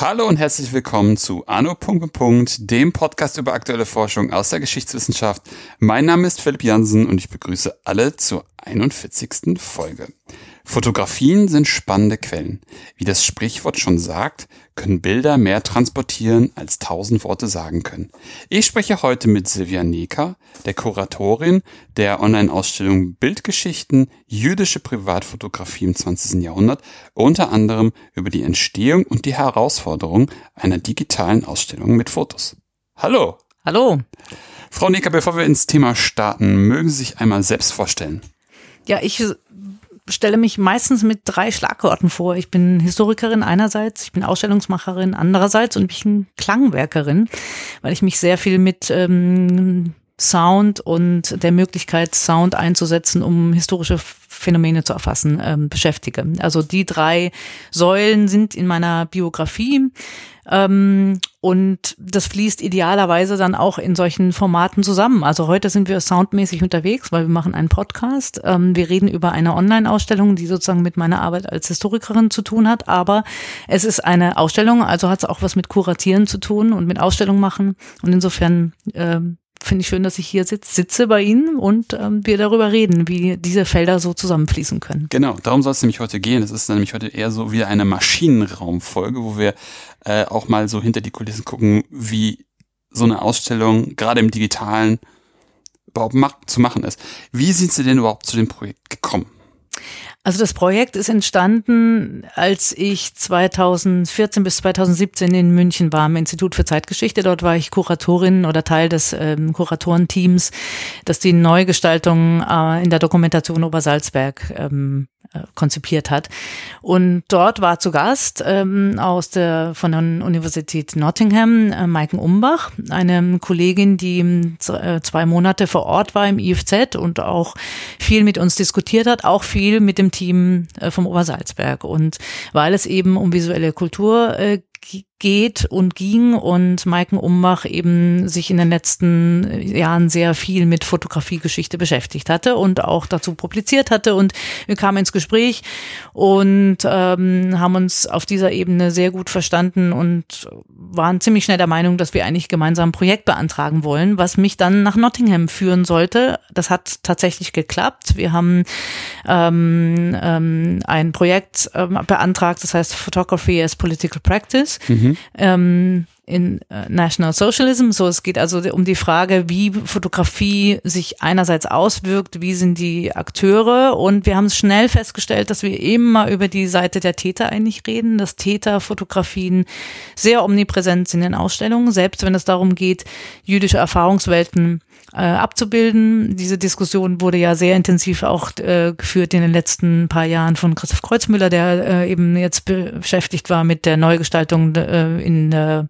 Hallo und herzlich willkommen zu Anno. dem Podcast über aktuelle Forschung aus der Geschichtswissenschaft. Mein Name ist Philipp Jansen und ich begrüße alle zur 41. Folge. Fotografien sind spannende Quellen. Wie das Sprichwort schon sagt, können Bilder mehr transportieren, als tausend Worte sagen können. Ich spreche heute mit Silvia Neker, der Kuratorin der Online-Ausstellung Bildgeschichten Jüdische Privatfotografie im 20. Jahrhundert, unter anderem über die Entstehung und die Herausforderung einer digitalen Ausstellung mit Fotos. Hallo! Hallo! Frau Neker, bevor wir ins Thema starten, mögen Sie sich einmal selbst vorstellen? Ja, ich stelle mich meistens mit drei Schlagworten vor. Ich bin Historikerin einerseits, ich bin Ausstellungsmacherin andererseits und ich bin Klangwerkerin, weil ich mich sehr viel mit ähm, Sound und der Möglichkeit, Sound einzusetzen, um historische Phänomene zu erfassen, ähm, beschäftige. Also die drei Säulen sind in meiner Biografie. Ähm, und das fließt idealerweise dann auch in solchen Formaten zusammen. Also heute sind wir soundmäßig unterwegs, weil wir machen einen Podcast. Ähm, wir reden über eine Online-Ausstellung, die sozusagen mit meiner Arbeit als Historikerin zu tun hat. Aber es ist eine Ausstellung, also hat es auch was mit Kuratieren zu tun und mit Ausstellung machen. Und insofern ähm, finde ich schön, dass ich hier sitze, sitze bei Ihnen und ähm, wir darüber reden, wie diese Felder so zusammenfließen können. Genau, darum soll es nämlich heute gehen. Es ist nämlich heute eher so wie eine Maschinenraumfolge, wo wir äh, auch mal so hinter die Kulissen gucken, wie so eine Ausstellung gerade im digitalen überhaupt zu machen ist. Wie sind Sie denn überhaupt zu dem Projekt gekommen? Also das Projekt ist entstanden, als ich 2014 bis 2017 in München war im Institut für Zeitgeschichte. Dort war ich Kuratorin oder Teil des ähm, Kuratorenteams, das die Neugestaltung äh, in der Dokumentation Obersalzberg ähm, äh, konzipiert hat. Und dort war zu Gast ähm, aus der von der Universität Nottingham äh, Maiken Umbach, eine Kollegin, die äh, zwei Monate vor Ort war im IFZ und auch viel mit uns diskutiert hat, auch viel mit dem Team äh, vom Obersalzberg. Und weil es eben um visuelle Kultur äh, geht und ging und Maiken Umbach eben sich in den letzten Jahren sehr viel mit Fotografiegeschichte beschäftigt hatte und auch dazu publiziert hatte und wir kamen ins Gespräch und ähm, haben uns auf dieser Ebene sehr gut verstanden und waren ziemlich schnell der Meinung, dass wir eigentlich gemeinsam ein Projekt beantragen wollen, was mich dann nach Nottingham führen sollte. Das hat tatsächlich geklappt. Wir haben ähm, ähm, ein Projekt ähm, beantragt, das heißt Photography as Political Practice. Mhm ähm, in äh, National Socialism. So, es geht also um die Frage, wie Fotografie sich einerseits auswirkt, wie sind die Akteure und wir haben schnell festgestellt, dass wir immer über die Seite der Täter eigentlich reden, dass Täterfotografien sehr omnipräsent sind in Ausstellungen, selbst wenn es darum geht, jüdische Erfahrungswelten äh, abzubilden. Diese Diskussion wurde ja sehr intensiv auch äh, geführt in den letzten paar Jahren von Christoph Kreuzmüller, der äh, eben jetzt beschäftigt war mit der Neugestaltung äh, in äh,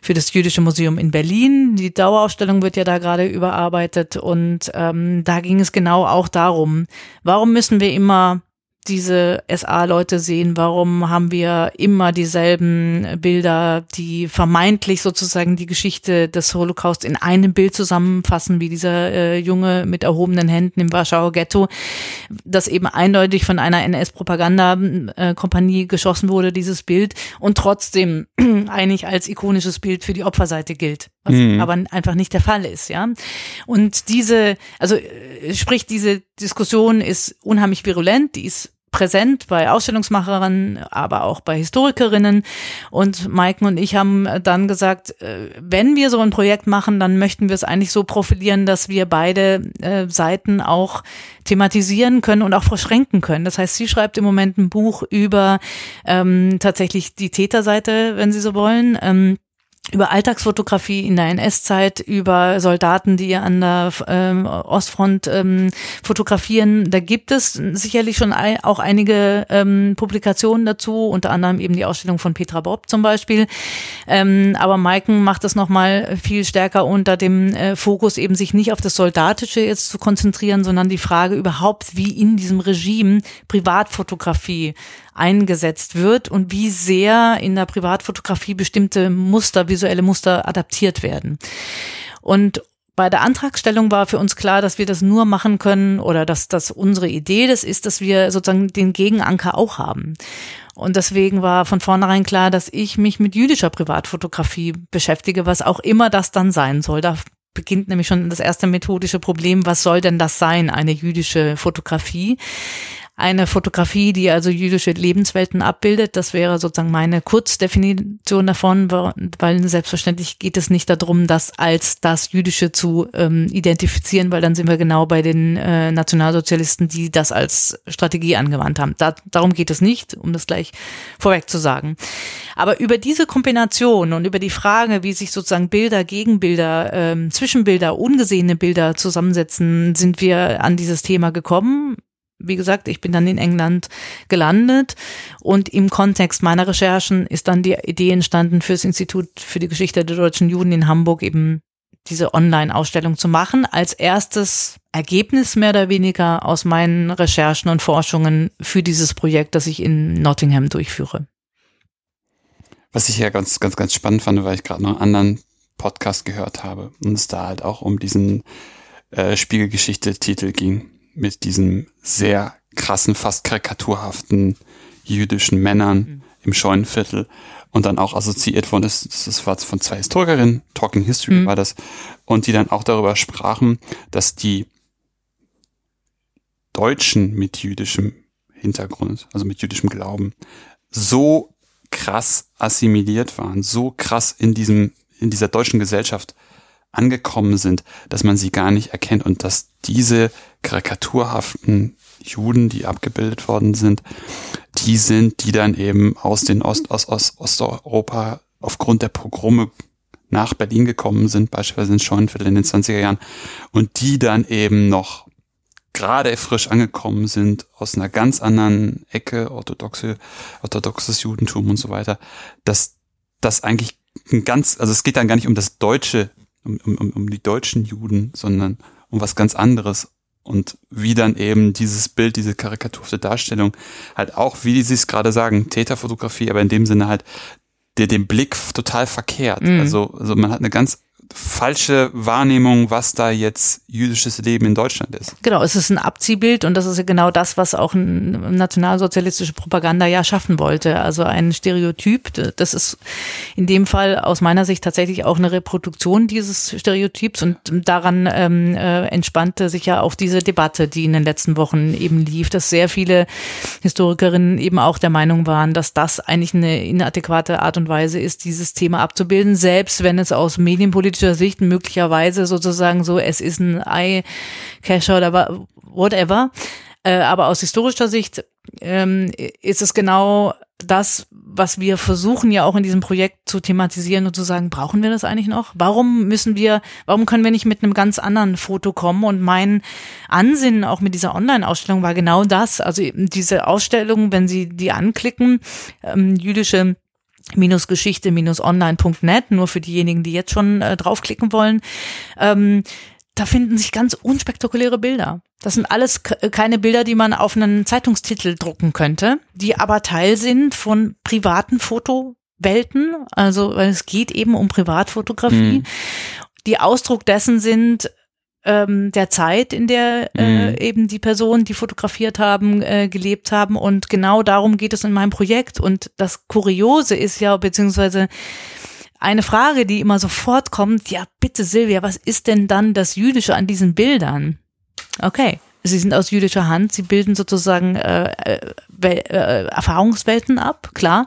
für das Jüdische Museum in Berlin. Die Dauerausstellung wird ja da gerade überarbeitet und ähm, da ging es genau auch darum, warum müssen wir immer diese SA-Leute sehen? Warum haben wir immer dieselben Bilder, die vermeintlich sozusagen die Geschichte des Holocaust in einem Bild zusammenfassen, wie dieser äh, Junge mit erhobenen Händen im Warschauer Ghetto, das eben eindeutig von einer NS-Propaganda-Kompanie geschossen wurde, dieses Bild, und trotzdem eigentlich als ikonisches Bild für die Opferseite gilt, was mhm. aber einfach nicht der Fall ist, ja. Und diese, also äh, sprich, diese Diskussion ist unheimlich virulent, die ist präsent bei Ausstellungsmacherinnen, aber auch bei Historikerinnen. Und Mike und ich haben dann gesagt, äh, wenn wir so ein Projekt machen, dann möchten wir es eigentlich so profilieren, dass wir beide äh, Seiten auch thematisieren können und auch verschränken können. Das heißt, sie schreibt im Moment ein Buch über ähm, tatsächlich die Täterseite, wenn Sie so wollen. Ähm, über Alltagsfotografie in der NS-Zeit, über Soldaten, die an der ähm, Ostfront ähm, fotografieren. Da gibt es sicherlich schon auch einige ähm, Publikationen dazu, unter anderem eben die Ausstellung von Petra Bob zum Beispiel. Ähm, aber Maiken macht das nochmal viel stärker unter dem äh, Fokus, eben sich nicht auf das Soldatische jetzt zu konzentrieren, sondern die Frage überhaupt, wie in diesem Regime Privatfotografie eingesetzt wird und wie sehr in der Privatfotografie bestimmte Muster, visuelle Muster adaptiert werden. Und bei der Antragstellung war für uns klar, dass wir das nur machen können oder dass das unsere Idee das ist, dass wir sozusagen den Gegenanker auch haben. Und deswegen war von vornherein klar, dass ich mich mit jüdischer Privatfotografie beschäftige, was auch immer das dann sein soll. Da beginnt nämlich schon das erste methodische Problem, was soll denn das sein, eine jüdische Fotografie? Eine Fotografie, die also jüdische Lebenswelten abbildet. Das wäre sozusagen meine Kurzdefinition davon, weil selbstverständlich geht es nicht darum, das als das Jüdische zu ähm, identifizieren, weil dann sind wir genau bei den äh, Nationalsozialisten, die das als Strategie angewandt haben. Da, darum geht es nicht, um das gleich vorweg zu sagen. Aber über diese Kombination und über die Frage, wie sich sozusagen Bilder, Gegenbilder, ähm, Zwischenbilder, ungesehene Bilder zusammensetzen, sind wir an dieses Thema gekommen wie gesagt, ich bin dann in England gelandet und im Kontext meiner Recherchen ist dann die Idee entstanden, fürs Institut für die Geschichte der deutschen Juden in Hamburg eben diese Online-Ausstellung zu machen, als erstes Ergebnis mehr oder weniger aus meinen Recherchen und Forschungen für dieses Projekt, das ich in Nottingham durchführe. Was ich ja ganz, ganz, ganz spannend fand, weil ich gerade noch einen anderen Podcast gehört habe und es da halt auch um diesen äh, Spiegelgeschichte-Titel ging mit diesen sehr krassen, fast karikaturhaften jüdischen Männern mhm. im Scheunenviertel und dann auch assoziiert worden ist, das war von zwei Historikerinnen, Talking History mhm. war das, und die dann auch darüber sprachen, dass die Deutschen mit jüdischem Hintergrund, also mit jüdischem Glauben, so krass assimiliert waren, so krass in diesem, in dieser deutschen Gesellschaft angekommen sind, dass man sie gar nicht erkennt und dass diese karikaturhaften Juden, die abgebildet worden sind, die sind, die dann eben aus den Ost, aus, aus Osteuropa aufgrund der Pogrome nach Berlin gekommen sind, beispielsweise in Scheunenviertel in den 20er Jahren, und die dann eben noch gerade frisch angekommen sind aus einer ganz anderen Ecke, orthodoxe, orthodoxes Judentum und so weiter, dass das eigentlich ein ganz, also es geht dann gar nicht um das deutsche um, um, um die deutschen Juden, sondern um was ganz anderes. Und wie dann eben dieses Bild, diese karikaturte Darstellung halt auch, wie Sie es gerade sagen, Täterfotografie, aber in dem Sinne halt der den Blick total verkehrt. Mhm. Also, also man hat eine ganz falsche Wahrnehmung, was da jetzt jüdisches Leben in Deutschland ist. Genau, es ist ein Abziehbild und das ist ja genau das, was auch nationalsozialistische Propaganda ja schaffen wollte. Also ein Stereotyp, das ist in dem Fall aus meiner Sicht tatsächlich auch eine Reproduktion dieses Stereotyps und daran ähm, äh, entspannte sich ja auch diese Debatte, die in den letzten Wochen eben lief, dass sehr viele Historikerinnen eben auch der Meinung waren, dass das eigentlich eine inadäquate Art und Weise ist, dieses Thema abzubilden, selbst wenn es aus medienpolitischen politischer Sicht möglicherweise sozusagen so, es ist ein Eye-Cacher oder whatever. Äh, aber aus historischer Sicht ähm, ist es genau das, was wir versuchen ja auch in diesem Projekt zu thematisieren und zu sagen, brauchen wir das eigentlich noch? Warum müssen wir, warum können wir nicht mit einem ganz anderen Foto kommen? Und mein Ansinnen auch mit dieser Online-Ausstellung war genau das. Also diese Ausstellung, wenn Sie die anklicken, ähm, jüdische Geschichte-online.net, nur für diejenigen, die jetzt schon äh, draufklicken wollen. Ähm, da finden sich ganz unspektakuläre Bilder. Das sind alles keine Bilder, die man auf einen Zeitungstitel drucken könnte, die aber Teil sind von privaten Fotowelten. Also, weil es geht eben um Privatfotografie. Mhm. Die Ausdruck dessen sind ähm, der Zeit, in der äh, mhm. eben die Personen, die fotografiert haben, äh, gelebt haben. Und genau darum geht es in meinem Projekt. Und das Kuriose ist ja, beziehungsweise eine Frage, die immer sofort kommt, ja, bitte Silvia, was ist denn dann das Jüdische an diesen Bildern? Okay. Sie sind aus jüdischer Hand, sie bilden sozusagen äh, äh, äh, Erfahrungswelten ab, klar.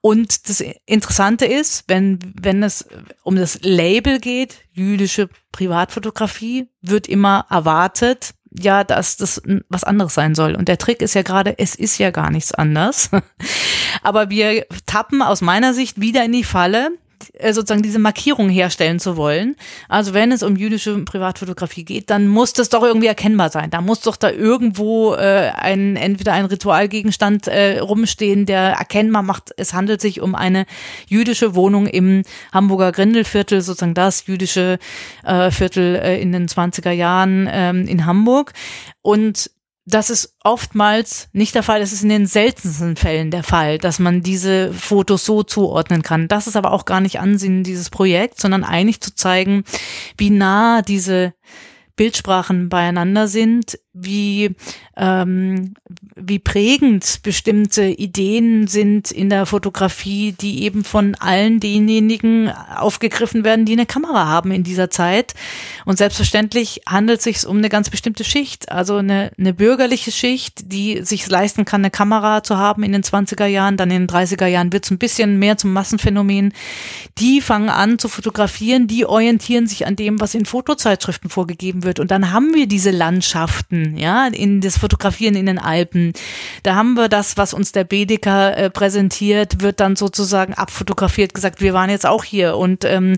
Und das Interessante ist, wenn, wenn es um das Label geht, jüdische Privatfotografie, wird immer erwartet, ja, dass das was anderes sein soll. Und der Trick ist ja gerade, es ist ja gar nichts anders. Aber wir tappen aus meiner Sicht wieder in die Falle, sozusagen diese Markierung herstellen zu wollen. Also wenn es um jüdische Privatfotografie geht, dann muss das doch irgendwie erkennbar sein. Da muss doch da irgendwo äh, ein entweder ein Ritualgegenstand äh, rumstehen, der erkennbar macht, es handelt sich um eine jüdische Wohnung im Hamburger Grindelviertel, sozusagen das jüdische äh, Viertel äh, in den 20er Jahren ähm, in Hamburg. Und das ist oftmals nicht der Fall. Das ist in den seltensten Fällen der Fall, dass man diese Fotos so zuordnen kann. Das ist aber auch gar nicht Ansinnen dieses Projekts, sondern eigentlich zu zeigen, wie nah diese Bildsprachen beieinander sind, wie, ähm, wie prägend bestimmte Ideen sind in der Fotografie, die eben von allen denjenigen aufgegriffen werden, die eine Kamera haben in dieser Zeit. Und selbstverständlich handelt es sich um eine ganz bestimmte Schicht, also eine, eine bürgerliche Schicht, die sich leisten kann, eine Kamera zu haben in den 20er Jahren, dann in den 30er Jahren wird es ein bisschen mehr zum Massenphänomen. Die fangen an zu fotografieren, die orientieren sich an dem, was in Fotozeitschriften vorgegeben wird. Und dann haben wir diese Landschaften, Alpen, ja, in das Fotografieren in den Alpen. Da haben wir das, was uns der Bedecker äh, präsentiert, wird dann sozusagen abfotografiert, gesagt, wir waren jetzt auch hier. Und ähm,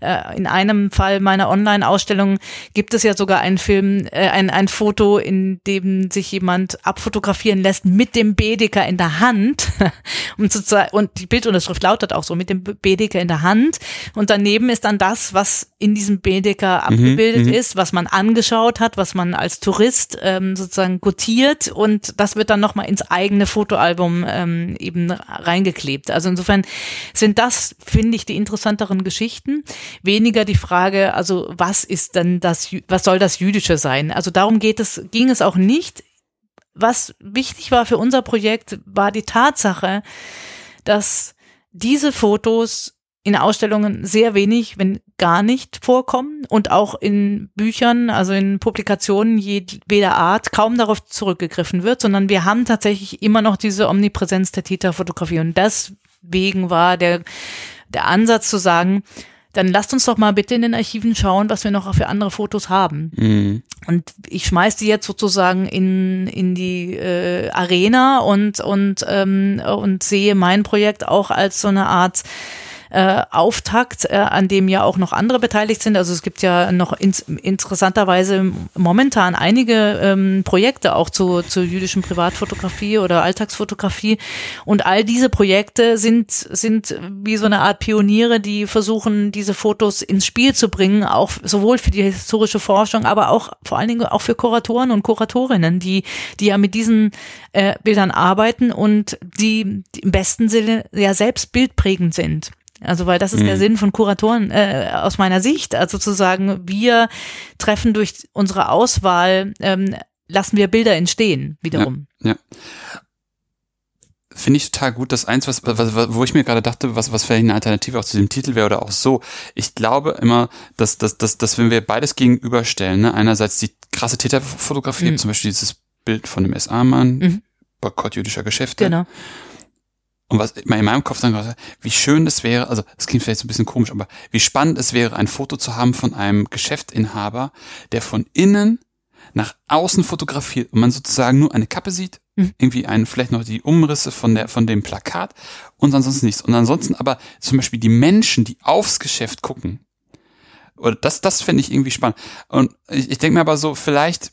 äh, in einem Fall meiner Online-Ausstellung gibt es ja sogar einen Film, äh, ein, ein Foto, in dem sich jemand abfotografieren lässt mit dem Bedecker in der Hand. um zu und die Bildunterschrift lautet auch so, mit dem Bedecker in der Hand. Und daneben ist dann das, was in diesem Bedecker mhm, abgebildet mhm, ist, was man angeschaut hat, was man als Tourist ist, ähm, sozusagen gotiert und das wird dann nochmal ins eigene Fotoalbum ähm, eben reingeklebt. Also insofern sind das, finde ich, die interessanteren Geschichten. Weniger die Frage, also was ist denn das, was soll das Jüdische sein? Also darum geht es, ging es auch nicht. Was wichtig war für unser Projekt, war die Tatsache, dass diese Fotos in Ausstellungen sehr wenig, wenn gar nicht vorkommen und auch in Büchern, also in Publikationen jeder Art kaum darauf zurückgegriffen wird, sondern wir haben tatsächlich immer noch diese Omnipräsenz der Täterfotografie und deswegen war der, der Ansatz zu sagen, dann lasst uns doch mal bitte in den Archiven schauen, was wir noch für andere Fotos haben. Mhm. Und ich schmeiß die jetzt sozusagen in, in die äh, Arena und, und, ähm, und sehe mein Projekt auch als so eine Art äh, Auftakt, äh, an dem ja auch noch andere beteiligt sind. Also es gibt ja noch ins, interessanterweise momentan einige ähm, Projekte auch zu, zu jüdischen Privatfotografie oder Alltagsfotografie. Und all diese Projekte sind, sind wie so eine Art Pioniere, die versuchen, diese Fotos ins Spiel zu bringen, auch sowohl für die historische Forschung, aber auch vor allen Dingen auch für Kuratoren und Kuratorinnen, die, die ja mit diesen äh, Bildern arbeiten und die, die im besten Sinne ja selbst bildprägend sind. Also weil das ist mhm. der Sinn von Kuratoren äh, aus meiner Sicht. Also zu sagen, wir treffen durch unsere Auswahl, ähm, lassen wir Bilder entstehen wiederum. Ja, ja. Finde ich total gut. Das eins, was, was, wo ich mir gerade dachte, was, was vielleicht eine Alternative auch zu dem Titel wäre oder auch so. Ich glaube immer, dass, dass, dass, dass wenn wir beides gegenüberstellen, ne, einerseits die krasse Täterfotografie, mhm. zum Beispiel dieses Bild von dem SA-Mann, mhm. Boykott jüdischer Geschäfte. Genau. Und was in meinem Kopf dann wie schön das wäre, also das klingt vielleicht so ein bisschen komisch, aber wie spannend es wäre, ein Foto zu haben von einem Geschäftinhaber, der von innen nach außen fotografiert und man sozusagen nur eine Kappe sieht, mhm. irgendwie einen, vielleicht noch die Umrisse von der, von dem Plakat und ansonsten nichts. Und ansonsten aber zum Beispiel die Menschen, die aufs Geschäft gucken. Oder das, das finde ich irgendwie spannend. Und ich, ich denke mir aber so, vielleicht,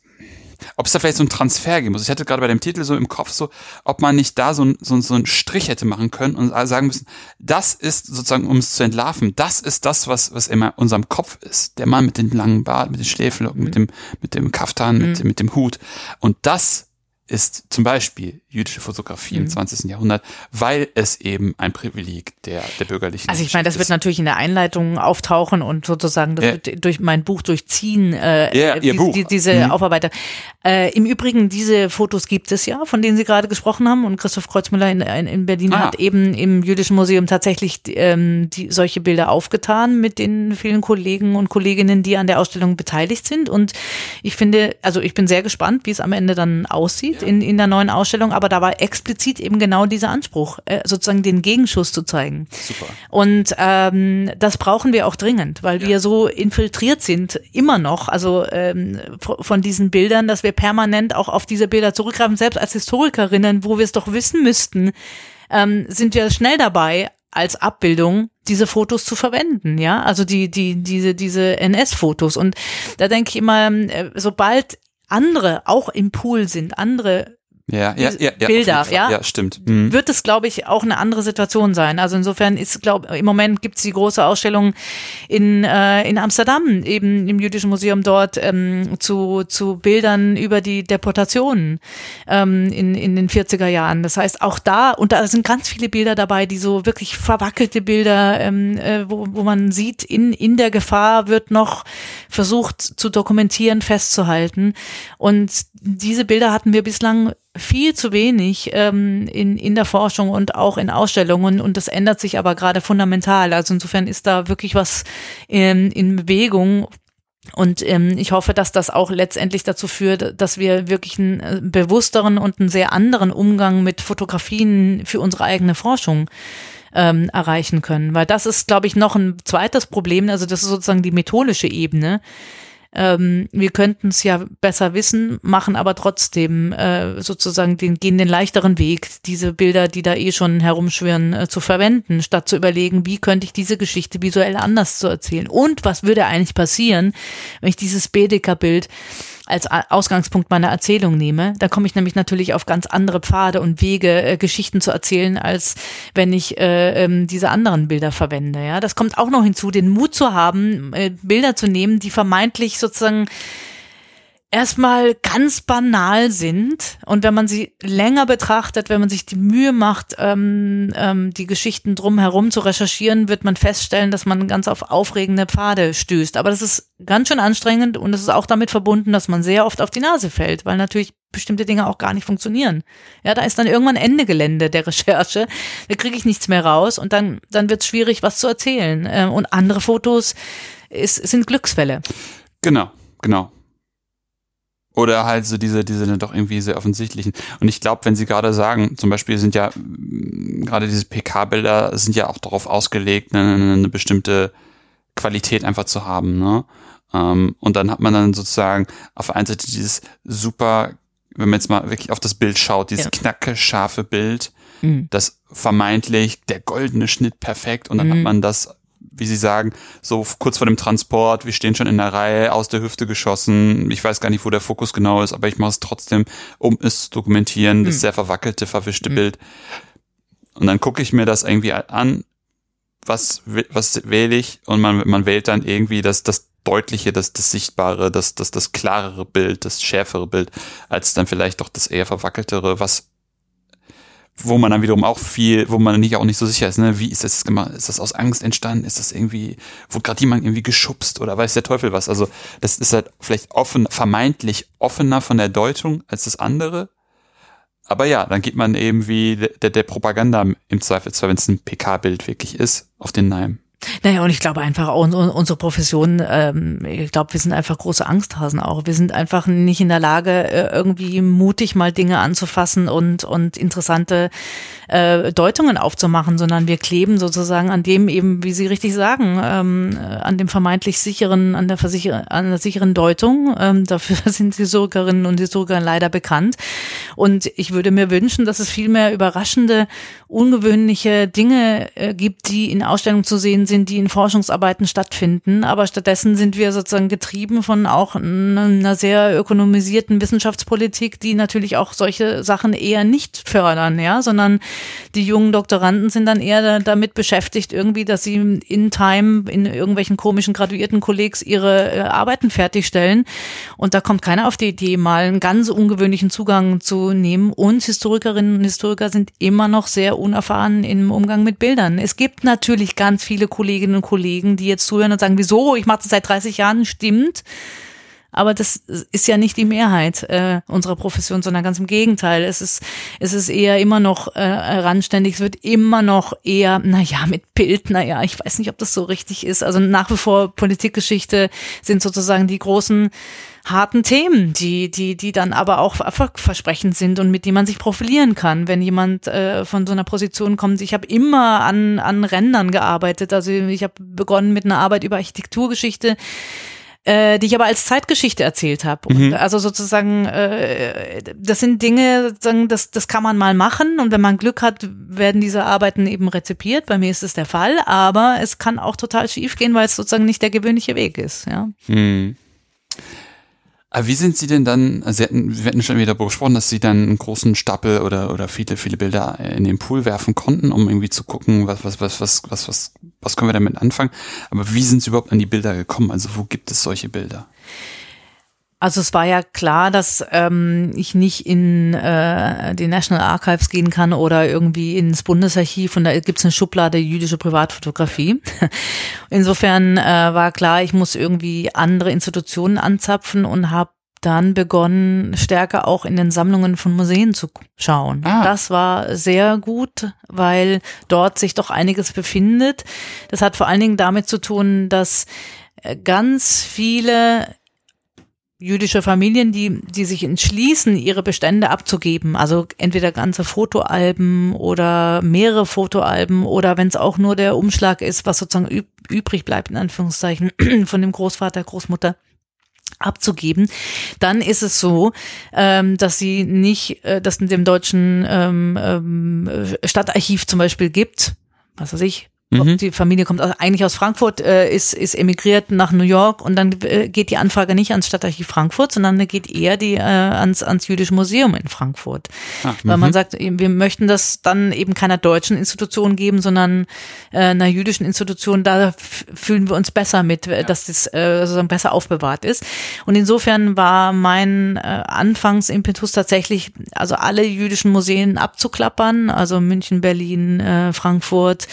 ob es da vielleicht so einen Transfer geben muss. Ich hatte gerade bei dem Titel so im Kopf so, ob man nicht da so, ein, so, so einen Strich hätte machen können und sagen müssen, das ist sozusagen, um es zu entlarven, das ist das, was, was in unserem Kopf ist. Der Mann mit den langen Bart, mit den Schläflocken, mhm. mit dem, mit dem Kaftan, mhm. mit, mit dem Hut. Und das ist zum Beispiel jüdische Fotografie mhm. im 20. Jahrhundert, weil es eben ein Privileg der, der bürgerlichen Also ich meine, das ist. wird natürlich in der Einleitung auftauchen und sozusagen das ja. wird durch mein Buch durchziehen, äh, ja, ihr die, Buch. Die, diese mhm. Aufarbeiter. Äh, Im Übrigen, diese Fotos gibt es ja, von denen Sie gerade gesprochen haben und Christoph Kreuzmüller in, in Berlin ah. hat eben im Jüdischen Museum tatsächlich ähm, die, solche Bilder aufgetan mit den vielen Kollegen und Kolleginnen, die an der Ausstellung beteiligt sind und ich finde, also ich bin sehr gespannt, wie es am Ende dann aussieht ja. in, in der neuen Ausstellung, aber da war explizit eben genau dieser Anspruch, äh, sozusagen den Gegenschuss zu zeigen. Super. Und ähm, das brauchen wir auch dringend, weil ja. wir so infiltriert sind, immer noch, also ähm, von diesen Bildern, dass wir permanent auch auf diese Bilder zurückgreifen, selbst als Historikerinnen, wo wir es doch wissen müssten, ähm, sind wir schnell dabei, als Abbildung diese Fotos zu verwenden, ja, also die die diese diese NS-Fotos und da denke ich immer, äh, sobald andere auch im Pool sind, andere ja, ja, ja, ja, Bilder, ja, ja, stimmt. Mhm. wird es, glaube ich, auch eine andere Situation sein. Also insofern ist, glaube im Moment gibt es die große Ausstellung in, äh, in Amsterdam, eben im Jüdischen Museum dort ähm, zu, zu Bildern über die Deportationen ähm, in, in den 40er Jahren. Das heißt, auch da, und da sind ganz viele Bilder dabei, die so wirklich verwackelte Bilder, ähm, äh, wo, wo man sieht, in, in der Gefahr wird noch versucht zu dokumentieren, festzuhalten. Und diese Bilder hatten wir bislang viel zu wenig ähm, in, in der Forschung und auch in Ausstellungen und das ändert sich aber gerade fundamental. Also insofern ist da wirklich was ähm, in Bewegung. Und ähm, ich hoffe, dass das auch letztendlich dazu führt, dass wir wirklich einen äh, bewussteren und einen sehr anderen Umgang mit Fotografien für unsere eigene Forschung ähm, erreichen können. Weil das ist, glaube ich, noch ein zweites Problem. Also das ist sozusagen die methodische Ebene ähm, wir könnten es ja besser wissen, machen aber trotzdem äh, sozusagen den, gehen den leichteren Weg, diese Bilder, die da eh schon herumschwirren, äh, zu verwenden, statt zu überlegen, wie könnte ich diese Geschichte visuell anders zu erzählen. Und was würde eigentlich passieren, wenn ich dieses Bedecker-Bild als Ausgangspunkt meiner Erzählung nehme, da komme ich nämlich natürlich auf ganz andere Pfade und Wege, äh, Geschichten zu erzählen, als wenn ich äh, ähm, diese anderen Bilder verwende. Ja, das kommt auch noch hinzu, den Mut zu haben, äh, Bilder zu nehmen, die vermeintlich sozusagen erstmal ganz banal sind und wenn man sie länger betrachtet, wenn man sich die Mühe macht, ähm, ähm, die Geschichten drumherum zu recherchieren, wird man feststellen, dass man ganz auf aufregende Pfade stößt. Aber das ist ganz schön anstrengend und es ist auch damit verbunden, dass man sehr oft auf die Nase fällt, weil natürlich bestimmte Dinge auch gar nicht funktionieren. Ja, da ist dann irgendwann Ende Gelände der Recherche. Da kriege ich nichts mehr raus und dann, dann wird es schwierig, was zu erzählen. Ähm, und andere Fotos ist, sind Glücksfälle. Genau, genau. Oder halt so diese, diese dann doch irgendwie sehr offensichtlichen. Und ich glaube, wenn Sie gerade sagen, zum Beispiel sind ja mm, gerade diese PK-Bilder sind ja auch darauf ausgelegt, eine, eine bestimmte Qualität einfach zu haben. Ne? Ähm, und dann hat man dann sozusagen auf der einen Seite dieses super, wenn man jetzt mal wirklich auf das Bild schaut, dieses ja. knacke, scharfe Bild, mhm. das vermeintlich der goldene Schnitt perfekt. Und dann mhm. hat man das wie Sie sagen, so kurz vor dem Transport, wir stehen schon in der Reihe, aus der Hüfte geschossen. Ich weiß gar nicht, wo der Fokus genau ist, aber ich mache es trotzdem, um es zu dokumentieren, das hm. sehr verwackelte, verwischte hm. Bild. Und dann gucke ich mir das irgendwie an, was, was wähle ich? Und man, man wählt dann irgendwie das, das deutliche, das, das sichtbare, das, das, das klarere Bild, das schärfere Bild, als dann vielleicht doch das eher verwackeltere, was wo man dann wiederum auch viel, wo man nicht auch nicht so sicher ist, ne, wie ist das gemacht? Ist das aus Angst entstanden? Ist das irgendwie, wurde gerade jemand irgendwie geschubst oder weiß der Teufel was? Also das ist halt vielleicht offen, vermeintlich offener von der Deutung als das andere. Aber ja, dann geht man eben wie der, der Propaganda im Zweifelsfall, wenn es ein PK-Bild wirklich ist, auf den Neim. Naja, und ich glaube einfach, unsere Profession, ähm, ich glaube, wir sind einfach große Angsthasen auch. Wir sind einfach nicht in der Lage, äh, irgendwie mutig mal Dinge anzufassen und, und interessante äh, Deutungen aufzumachen, sondern wir kleben sozusagen an dem eben, wie Sie richtig sagen, ähm, an dem vermeintlich sicheren, an der, Versicher an der sicheren Deutung. Ähm, dafür sind Historikerinnen und Historiker leider bekannt. Und ich würde mir wünschen, dass es viel mehr überraschende, ungewöhnliche Dinge äh, gibt, die in Ausstellungen zu sehen sind, die in Forschungsarbeiten stattfinden. Aber stattdessen sind wir sozusagen getrieben von auch einer sehr ökonomisierten Wissenschaftspolitik, die natürlich auch solche Sachen eher nicht fördern, ja, sondern die jungen Doktoranden sind dann eher damit beschäftigt, irgendwie, dass sie in Time in irgendwelchen komischen graduierten Kollegs ihre äh, Arbeiten fertigstellen. Und da kommt keiner auf die Idee, mal einen ganz ungewöhnlichen Zugang zu nehmen. Und Historikerinnen und Historiker sind immer noch sehr unerfahren im Umgang mit Bildern. Es gibt natürlich ganz viele Kolleginnen und Kollegen, die jetzt zuhören und sagen, wieso, ich mache das seit 30 Jahren, stimmt. Aber das ist ja nicht die Mehrheit äh, unserer Profession, sondern ganz im Gegenteil. Es ist, es ist eher immer noch äh, randständig. Es wird immer noch eher, na ja, mit Bild, na ja, ich weiß nicht, ob das so richtig ist. Also nach wie vor Politikgeschichte sind sozusagen die großen harten Themen, die, die, die dann aber auch erfolgversprechend sind und mit denen man sich profilieren kann. Wenn jemand äh, von so einer Position kommt, ich habe immer an, an Rändern gearbeitet. Also ich habe begonnen mit einer Arbeit über Architekturgeschichte äh, die ich aber als Zeitgeschichte erzählt habe. Mhm. Also sozusagen, äh, das sind Dinge, sozusagen, das, das kann man mal machen und wenn man Glück hat, werden diese Arbeiten eben rezipiert. Bei mir ist es der Fall, aber es kann auch total schief gehen, weil es sozusagen nicht der gewöhnliche Weg ist. Ja. Mhm. Aber wie sind Sie denn dann, also Sie hatten, wir hatten schon wieder darüber gesprochen, dass Sie dann einen großen Stapel oder, oder viele, viele Bilder in den Pool werfen konnten, um irgendwie zu gucken, was, was, was, was, was, was, was können wir damit anfangen. Aber wie sind Sie überhaupt an die Bilder gekommen? Also wo gibt es solche Bilder? Also es war ja klar, dass ähm, ich nicht in äh, die National Archives gehen kann oder irgendwie ins Bundesarchiv und da gibt es eine Schublade jüdische Privatfotografie. Insofern äh, war klar, ich muss irgendwie andere Institutionen anzapfen und habe dann begonnen, stärker auch in den Sammlungen von Museen zu schauen. Ah. Das war sehr gut, weil dort sich doch einiges befindet. Das hat vor allen Dingen damit zu tun, dass äh, ganz viele jüdische Familien, die, die sich entschließen, ihre Bestände abzugeben, also entweder ganze Fotoalben oder mehrere Fotoalben oder wenn es auch nur der Umschlag ist, was sozusagen üb übrig bleibt, in Anführungszeichen, von dem Großvater, Großmutter abzugeben, dann ist es so, ähm, dass sie nicht, äh, dass in dem deutschen ähm, ähm, Stadtarchiv zum Beispiel gibt, was weiß ich, Mhm. Die Familie kommt eigentlich aus Frankfurt, äh, ist, ist emigriert nach New York und dann äh, geht die Anfrage nicht ans Stadtarchiv Frankfurt, sondern geht eher die äh, ans, ans Jüdische Museum in Frankfurt. Ach, Weil man mhm. sagt, wir möchten das dann eben keiner deutschen Institution geben, sondern äh, einer jüdischen Institution, da fühlen wir uns besser mit, ja. dass das äh, sozusagen besser aufbewahrt ist. Und insofern war mein äh, Anfangsimpetus tatsächlich, also alle jüdischen Museen abzuklappern, also München, Berlin, äh, Frankfurt,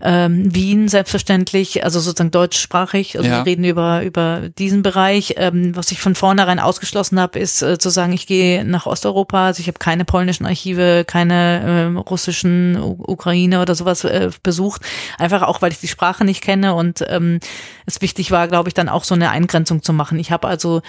äh, ähm, Wien selbstverständlich, also sozusagen deutschsprachig. Also ja. wir reden über, über diesen Bereich. Ähm, was ich von vornherein ausgeschlossen habe, ist äh, zu sagen, ich gehe nach Osteuropa. Also ich habe keine polnischen Archive, keine äh, russischen, U Ukraine oder sowas äh, besucht. Einfach auch, weil ich die Sprache nicht kenne und ähm, es wichtig war, glaube ich, dann auch so eine Eingrenzung zu machen. Ich habe also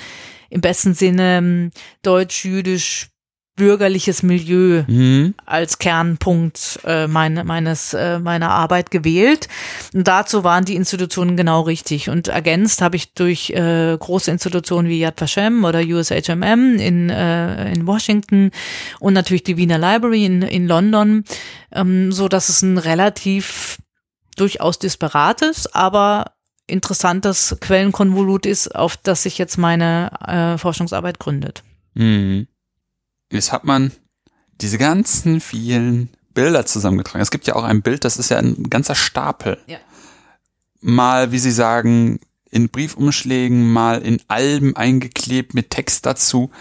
im besten Sinne ähm, deutsch, jüdisch, bürgerliches Milieu mhm. als Kernpunkt äh, meine, meines äh, meiner Arbeit gewählt. Und dazu waren die Institutionen genau richtig. Und ergänzt habe ich durch äh, große Institutionen wie Yad Vashem oder USHMM in, äh, in Washington und natürlich die Wiener Library in, in London, ähm, so dass es ein relativ durchaus disparates, aber interessantes Quellenkonvolut ist, auf das sich jetzt meine äh, Forschungsarbeit gründet. Mhm. Jetzt hat man diese ganzen vielen Bilder zusammengetragen. Es gibt ja auch ein Bild, das ist ja ein ganzer Stapel. Ja. Mal, wie Sie sagen, in Briefumschlägen, mal in Alben eingeklebt mit Text dazu.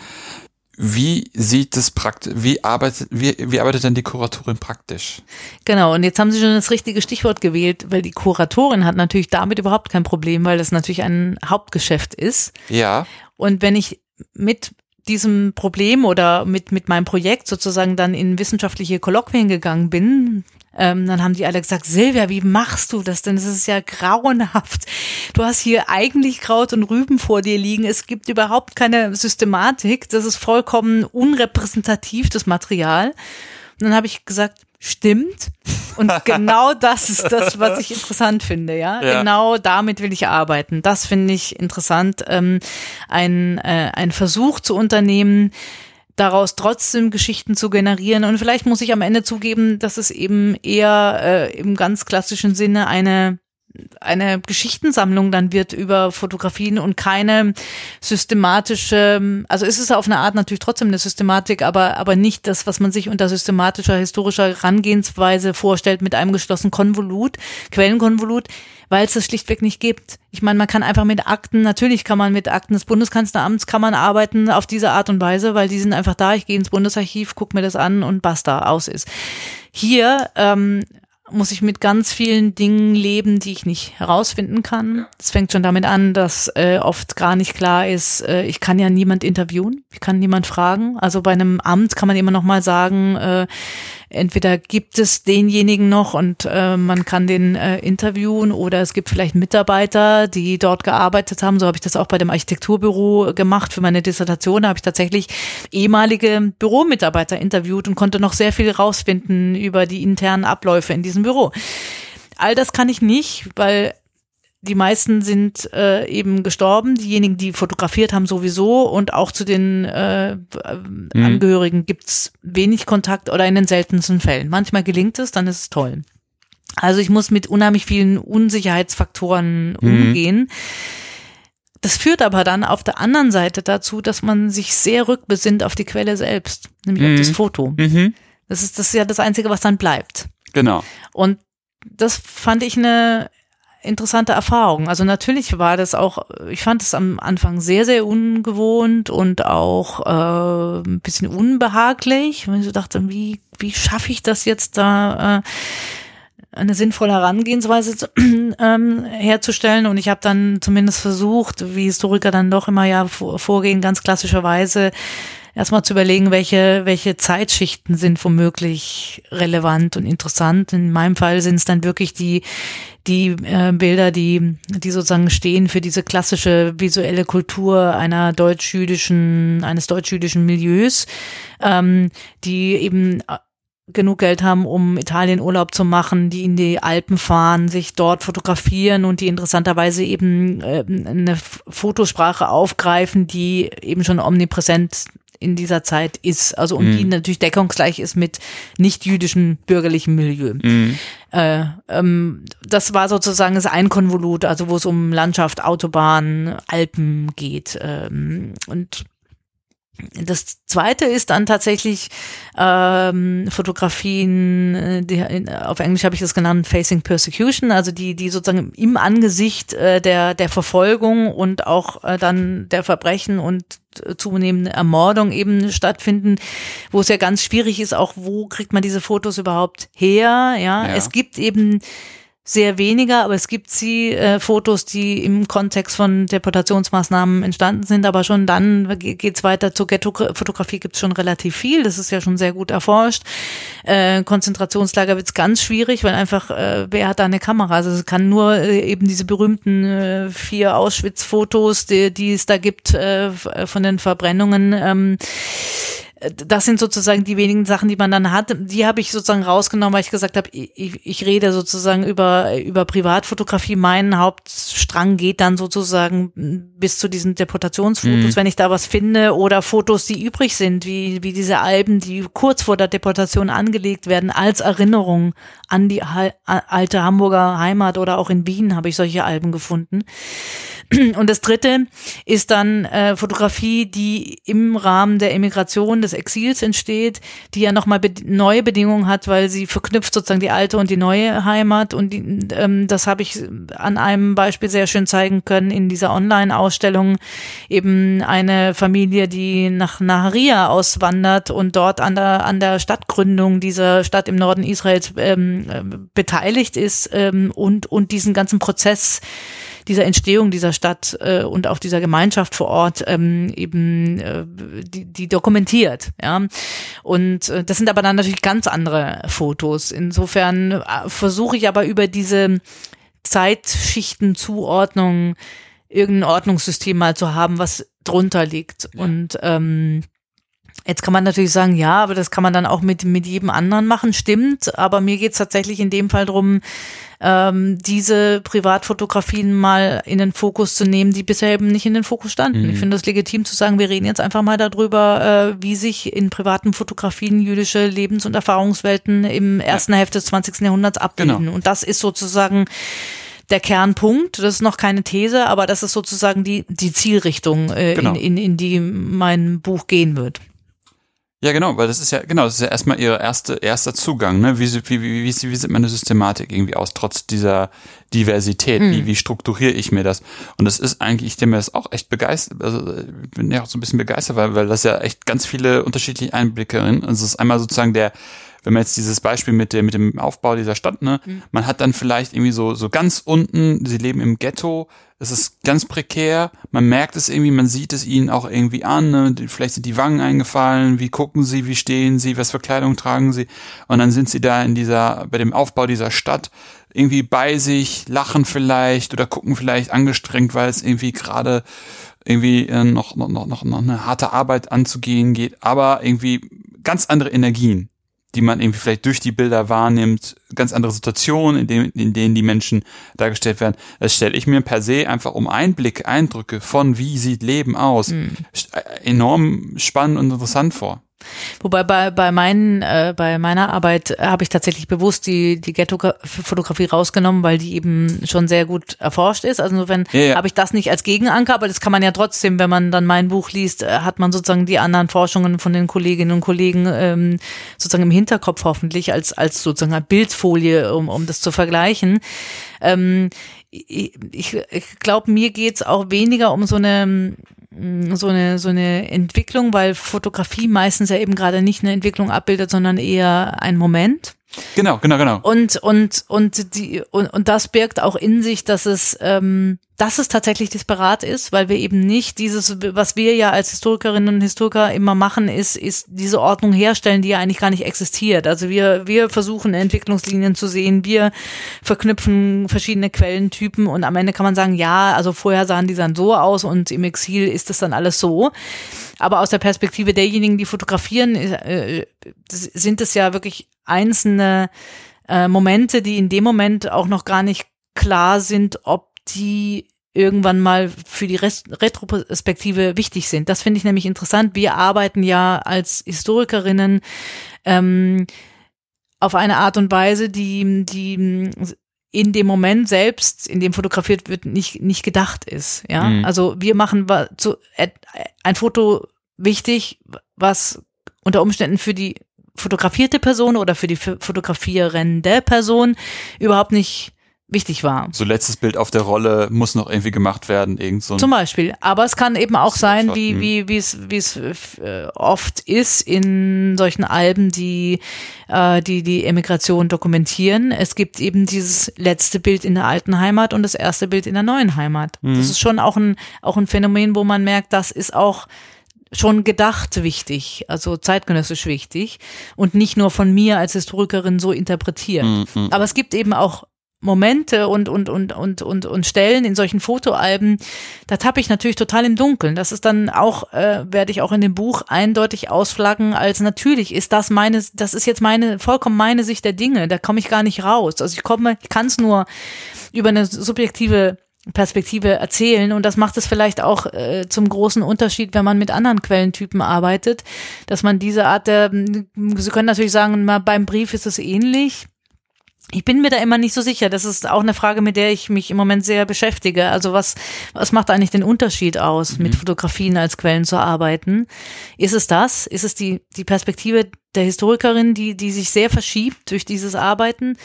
Wie sieht es praktisch, wie arbeitet, wie, wie arbeitet denn die Kuratorin praktisch? Genau, und jetzt haben Sie schon das richtige Stichwort gewählt, weil die Kuratorin hat natürlich damit überhaupt kein Problem, weil das natürlich ein Hauptgeschäft ist. Ja. Und wenn ich mit diesem Problem oder mit, mit meinem Projekt sozusagen dann in wissenschaftliche Kolloquien gegangen bin, ähm, dann haben die alle gesagt, Silvia, wie machst du das denn? Das ist ja grauenhaft. Du hast hier eigentlich Kraut und Rüben vor dir liegen. Es gibt überhaupt keine Systematik. Das ist vollkommen unrepräsentativ, das Material. Und dann habe ich gesagt, stimmt. Und genau das ist das, was ich interessant finde, ja? ja. Genau damit will ich arbeiten. Das finde ich interessant, ähm, ein, äh, ein Versuch zu unternehmen, daraus trotzdem Geschichten zu generieren. Und vielleicht muss ich am Ende zugeben, dass es eben eher äh, im ganz klassischen Sinne eine eine Geschichtensammlung dann wird über Fotografien und keine systematische, also ist es auf eine Art natürlich trotzdem eine Systematik, aber, aber nicht das, was man sich unter systematischer, historischer Herangehensweise vorstellt mit einem geschlossenen Konvolut, Quellenkonvolut, weil es das schlichtweg nicht gibt. Ich meine, man kann einfach mit Akten, natürlich kann man mit Akten des Bundeskanzleramts kann man arbeiten auf diese Art und Weise, weil die sind einfach da, ich gehe ins Bundesarchiv, gucke mir das an und basta, aus ist. Hier ähm, muss ich mit ganz vielen Dingen leben, die ich nicht herausfinden kann. Es fängt schon damit an, dass äh, oft gar nicht klar ist, äh, ich kann ja niemand interviewen, ich kann niemand fragen. Also bei einem Amt kann man immer noch mal sagen, äh, entweder gibt es denjenigen noch und äh, man kann den äh, interviewen oder es gibt vielleicht Mitarbeiter, die dort gearbeitet haben. So habe ich das auch bei dem Architekturbüro gemacht für meine Dissertation. Habe ich tatsächlich ehemalige Büromitarbeiter interviewt und konnte noch sehr viel rausfinden über die internen Abläufe in diesem Büro. All das kann ich nicht, weil die meisten sind äh, eben gestorben, diejenigen, die fotografiert haben sowieso und auch zu den äh, mhm. Angehörigen gibt's wenig Kontakt oder in den seltensten Fällen. Manchmal gelingt es, dann ist es toll. Also ich muss mit unheimlich vielen Unsicherheitsfaktoren mhm. umgehen. das führt aber dann auf der anderen Seite dazu, dass man sich sehr rückbesinnt auf die Quelle selbst, nämlich mhm. auf das Foto. Mhm. Das ist das ist ja das Einzige, was dann bleibt. Genau. Und das fand ich eine interessante Erfahrung. Also natürlich war das auch, ich fand es am Anfang sehr, sehr ungewohnt und auch äh, ein bisschen unbehaglich. Und ich so dachte, wie, wie schaffe ich das jetzt da? Äh, eine sinnvolle Herangehensweise ähm, herzustellen. Und ich habe dann zumindest versucht, wie Historiker dann doch immer ja vorgehen, ganz klassischerweise erstmal zu überlegen, welche, welche Zeitschichten sind womöglich relevant und interessant. In meinem Fall sind es dann wirklich die, die äh, Bilder, die, die sozusagen stehen für diese klassische visuelle Kultur einer deutsch-jüdischen, eines deutsch-jüdischen Milieus, ähm, die eben genug Geld haben, um Italien Urlaub zu machen, die in die Alpen fahren, sich dort fotografieren und die interessanterweise eben äh, eine Fotosprache aufgreifen, die eben schon omnipräsent in dieser Zeit ist, also und mhm. die natürlich deckungsgleich ist mit nicht-jüdischem bürgerlichen Milieu. Mhm. Äh, ähm, das war sozusagen das ein Konvolut, also wo es um Landschaft, Autobahn, Alpen geht. Ähm, und das zweite ist dann tatsächlich ähm, Fotografien, äh, die, auf Englisch habe ich das genannt, Facing Persecution, also die, die sozusagen im Angesicht äh, der, der Verfolgung und auch äh, dann der Verbrechen und äh, zunehmende Ermordung eben stattfinden, wo es ja ganz schwierig ist, auch wo kriegt man diese Fotos überhaupt her, ja. ja. Es gibt eben sehr weniger, aber es gibt sie äh, Fotos, die im Kontext von Deportationsmaßnahmen entstanden sind, aber schon dann geht's weiter zur Ghetto-Fotografie gibt's schon relativ viel, das ist ja schon sehr gut erforscht. Äh, Konzentrationslager wird's ganz schwierig, weil einfach, äh, wer hat da eine Kamera? Also es kann nur äh, eben diese berühmten äh, vier Auschwitz-Fotos, die, die es da gibt äh, von den Verbrennungen. Ähm, das sind sozusagen die wenigen Sachen, die man dann hat. Die habe ich sozusagen rausgenommen, weil ich gesagt habe, ich, ich rede sozusagen über, über Privatfotografie. Mein Hauptstrang geht dann sozusagen bis zu diesen Deportationsfotos, mhm. wenn ich da was finde oder Fotos, die übrig sind, wie, wie diese Alben, die kurz vor der Deportation angelegt werden, als Erinnerung an die alte Hamburger Heimat oder auch in Wien habe ich solche Alben gefunden. Und das dritte ist dann äh, Fotografie, die im Rahmen der Emigration des Exils entsteht, die ja nochmal be neue Bedingungen hat, weil sie verknüpft sozusagen die alte und die neue Heimat. Und die, ähm, das habe ich an einem Beispiel sehr schön zeigen können in dieser Online-Ausstellung. Eben eine Familie, die nach Naharia auswandert und dort an der, an der Stadtgründung dieser Stadt im Norden Israels ähm, äh, beteiligt ist ähm, und, und diesen ganzen Prozess dieser Entstehung dieser Stadt äh, und auch dieser Gemeinschaft vor Ort ähm, eben äh, die, die dokumentiert. Ja, und äh, das sind aber dann natürlich ganz andere Fotos. Insofern äh, versuche ich aber über diese Zeitschichtenzuordnung irgendein Ordnungssystem mal zu haben, was drunter liegt. Ja. Und ähm, Jetzt kann man natürlich sagen, ja, aber das kann man dann auch mit, mit jedem anderen machen, stimmt. Aber mir geht's tatsächlich in dem Fall drum, ähm, diese Privatfotografien mal in den Fokus zu nehmen, die bisher eben nicht in den Fokus standen. Mhm. Ich finde es legitim zu sagen, wir reden jetzt einfach mal darüber, äh, wie sich in privaten Fotografien jüdische Lebens- und Erfahrungswelten im ersten ja. Hälfte des 20. Jahrhunderts abbilden. Genau. Und das ist sozusagen der Kernpunkt. Das ist noch keine These, aber das ist sozusagen die, die Zielrichtung, äh, genau. in, in, in die mein Buch gehen wird. Ja, genau, weil das ist ja, genau, das ist ja erstmal ihr erste, erster Zugang, ne? Wie, wie, wie, wie, wie sieht meine Systematik irgendwie aus, trotz dieser Diversität? Hm. Wie, wie strukturiere ich mir das? Und das ist eigentlich, ich denke mir das auch echt begeistert, also bin ja auch so ein bisschen begeistert, weil, weil das ja echt ganz viele unterschiedliche Einblicke in. Also es ist einmal sozusagen der, wenn man jetzt dieses Beispiel mit, der, mit dem Aufbau dieser Stadt, ne, mhm. man hat dann vielleicht irgendwie so, so ganz unten, sie leben im Ghetto, es ist ganz prekär, man merkt es irgendwie, man sieht es ihnen auch irgendwie an, ne? vielleicht sind die Wangen eingefallen, wie gucken sie, wie stehen sie, was für Kleidung tragen sie und dann sind sie da in dieser, bei dem Aufbau dieser Stadt irgendwie bei sich, lachen vielleicht oder gucken vielleicht angestrengt, weil es irgendwie gerade irgendwie äh, noch, noch, noch, noch eine harte Arbeit anzugehen geht, aber irgendwie ganz andere Energien die man irgendwie vielleicht durch die Bilder wahrnimmt, ganz andere Situationen, in denen, in denen die Menschen dargestellt werden. Das stelle ich mir per se einfach um Einblick, Eindrücke von wie sieht Leben aus, mhm. enorm spannend und interessant vor. Wobei bei, bei, meinen, äh, bei meiner Arbeit habe ich tatsächlich bewusst die, die Ghetto-Fotografie rausgenommen, weil die eben schon sehr gut erforscht ist. Also insofern ja, ja. habe ich das nicht als Gegenanker, aber das kann man ja trotzdem, wenn man dann mein Buch liest, äh, hat man sozusagen die anderen Forschungen von den Kolleginnen und Kollegen ähm, sozusagen im Hinterkopf hoffentlich als, als sozusagen eine Bildfolie, um, um das zu vergleichen. Ähm, ich, ich glaube, mir geht's auch weniger um so eine Mm, so eine, so eine Entwicklung, weil Fotografie meistens ja eben gerade nicht eine Entwicklung abbildet, sondern eher ein Moment. Genau, genau, genau. Und, und, und, die, und, und das birgt auch in sich, dass es, ähm, dass es tatsächlich disparat ist, weil wir eben nicht dieses, was wir ja als Historikerinnen und Historiker immer machen, ist, ist diese Ordnung herstellen, die ja eigentlich gar nicht existiert. Also wir, wir versuchen Entwicklungslinien zu sehen, wir verknüpfen verschiedene Quellentypen und am Ende kann man sagen, ja, also vorher sahen die dann so aus und im Exil ist das dann alles so. Aber aus der Perspektive derjenigen, die fotografieren, äh, sind es ja wirklich einzelne äh, Momente, die in dem Moment auch noch gar nicht klar sind, ob die irgendwann mal für die Rest Retrospektive wichtig sind. Das finde ich nämlich interessant. Wir arbeiten ja als Historikerinnen ähm, auf eine Art und Weise, die, die in dem Moment selbst, in dem fotografiert wird, nicht, nicht gedacht ist. Ja, mhm. also wir machen zu, ein Foto wichtig, was unter Umständen für die fotografierte Person oder für die fotografierende Person überhaupt nicht wichtig war. So letztes Bild auf der Rolle muss noch irgendwie gemacht werden, irgend so Zum Beispiel. Aber es kann eben auch sein, wie, wie, wie es, wie es äh, oft ist in solchen Alben, die, äh, die die Emigration dokumentieren. Es gibt eben dieses letzte Bild in der alten Heimat und das erste Bild in der neuen Heimat. Mhm. Das ist schon auch ein, auch ein Phänomen, wo man merkt, das ist auch schon gedacht wichtig, also zeitgenössisch wichtig und nicht nur von mir als Historikerin so interpretiert. Mhm. Aber es gibt eben auch Momente und, und, und, und, und, und Stellen in solchen Fotoalben, da tappe ich natürlich total im Dunkeln. Das ist dann auch, äh, werde ich auch in dem Buch eindeutig ausflaggen, als natürlich ist das meine, das ist jetzt meine, vollkommen meine Sicht der Dinge. Da komme ich gar nicht raus. Also ich komme, ich kann es nur über eine subjektive Perspektive erzählen und das macht es vielleicht auch äh, zum großen Unterschied, wenn man mit anderen Quellentypen arbeitet, dass man diese Art der, Sie können natürlich sagen, mal beim Brief ist es ähnlich. Ich bin mir da immer nicht so sicher. Das ist auch eine Frage, mit der ich mich im Moment sehr beschäftige. Also was, was macht eigentlich den Unterschied aus, mhm. mit Fotografien als Quellen zu arbeiten? Ist es das? Ist es die, die Perspektive der Historikerin, die, die sich sehr verschiebt durch dieses Arbeiten?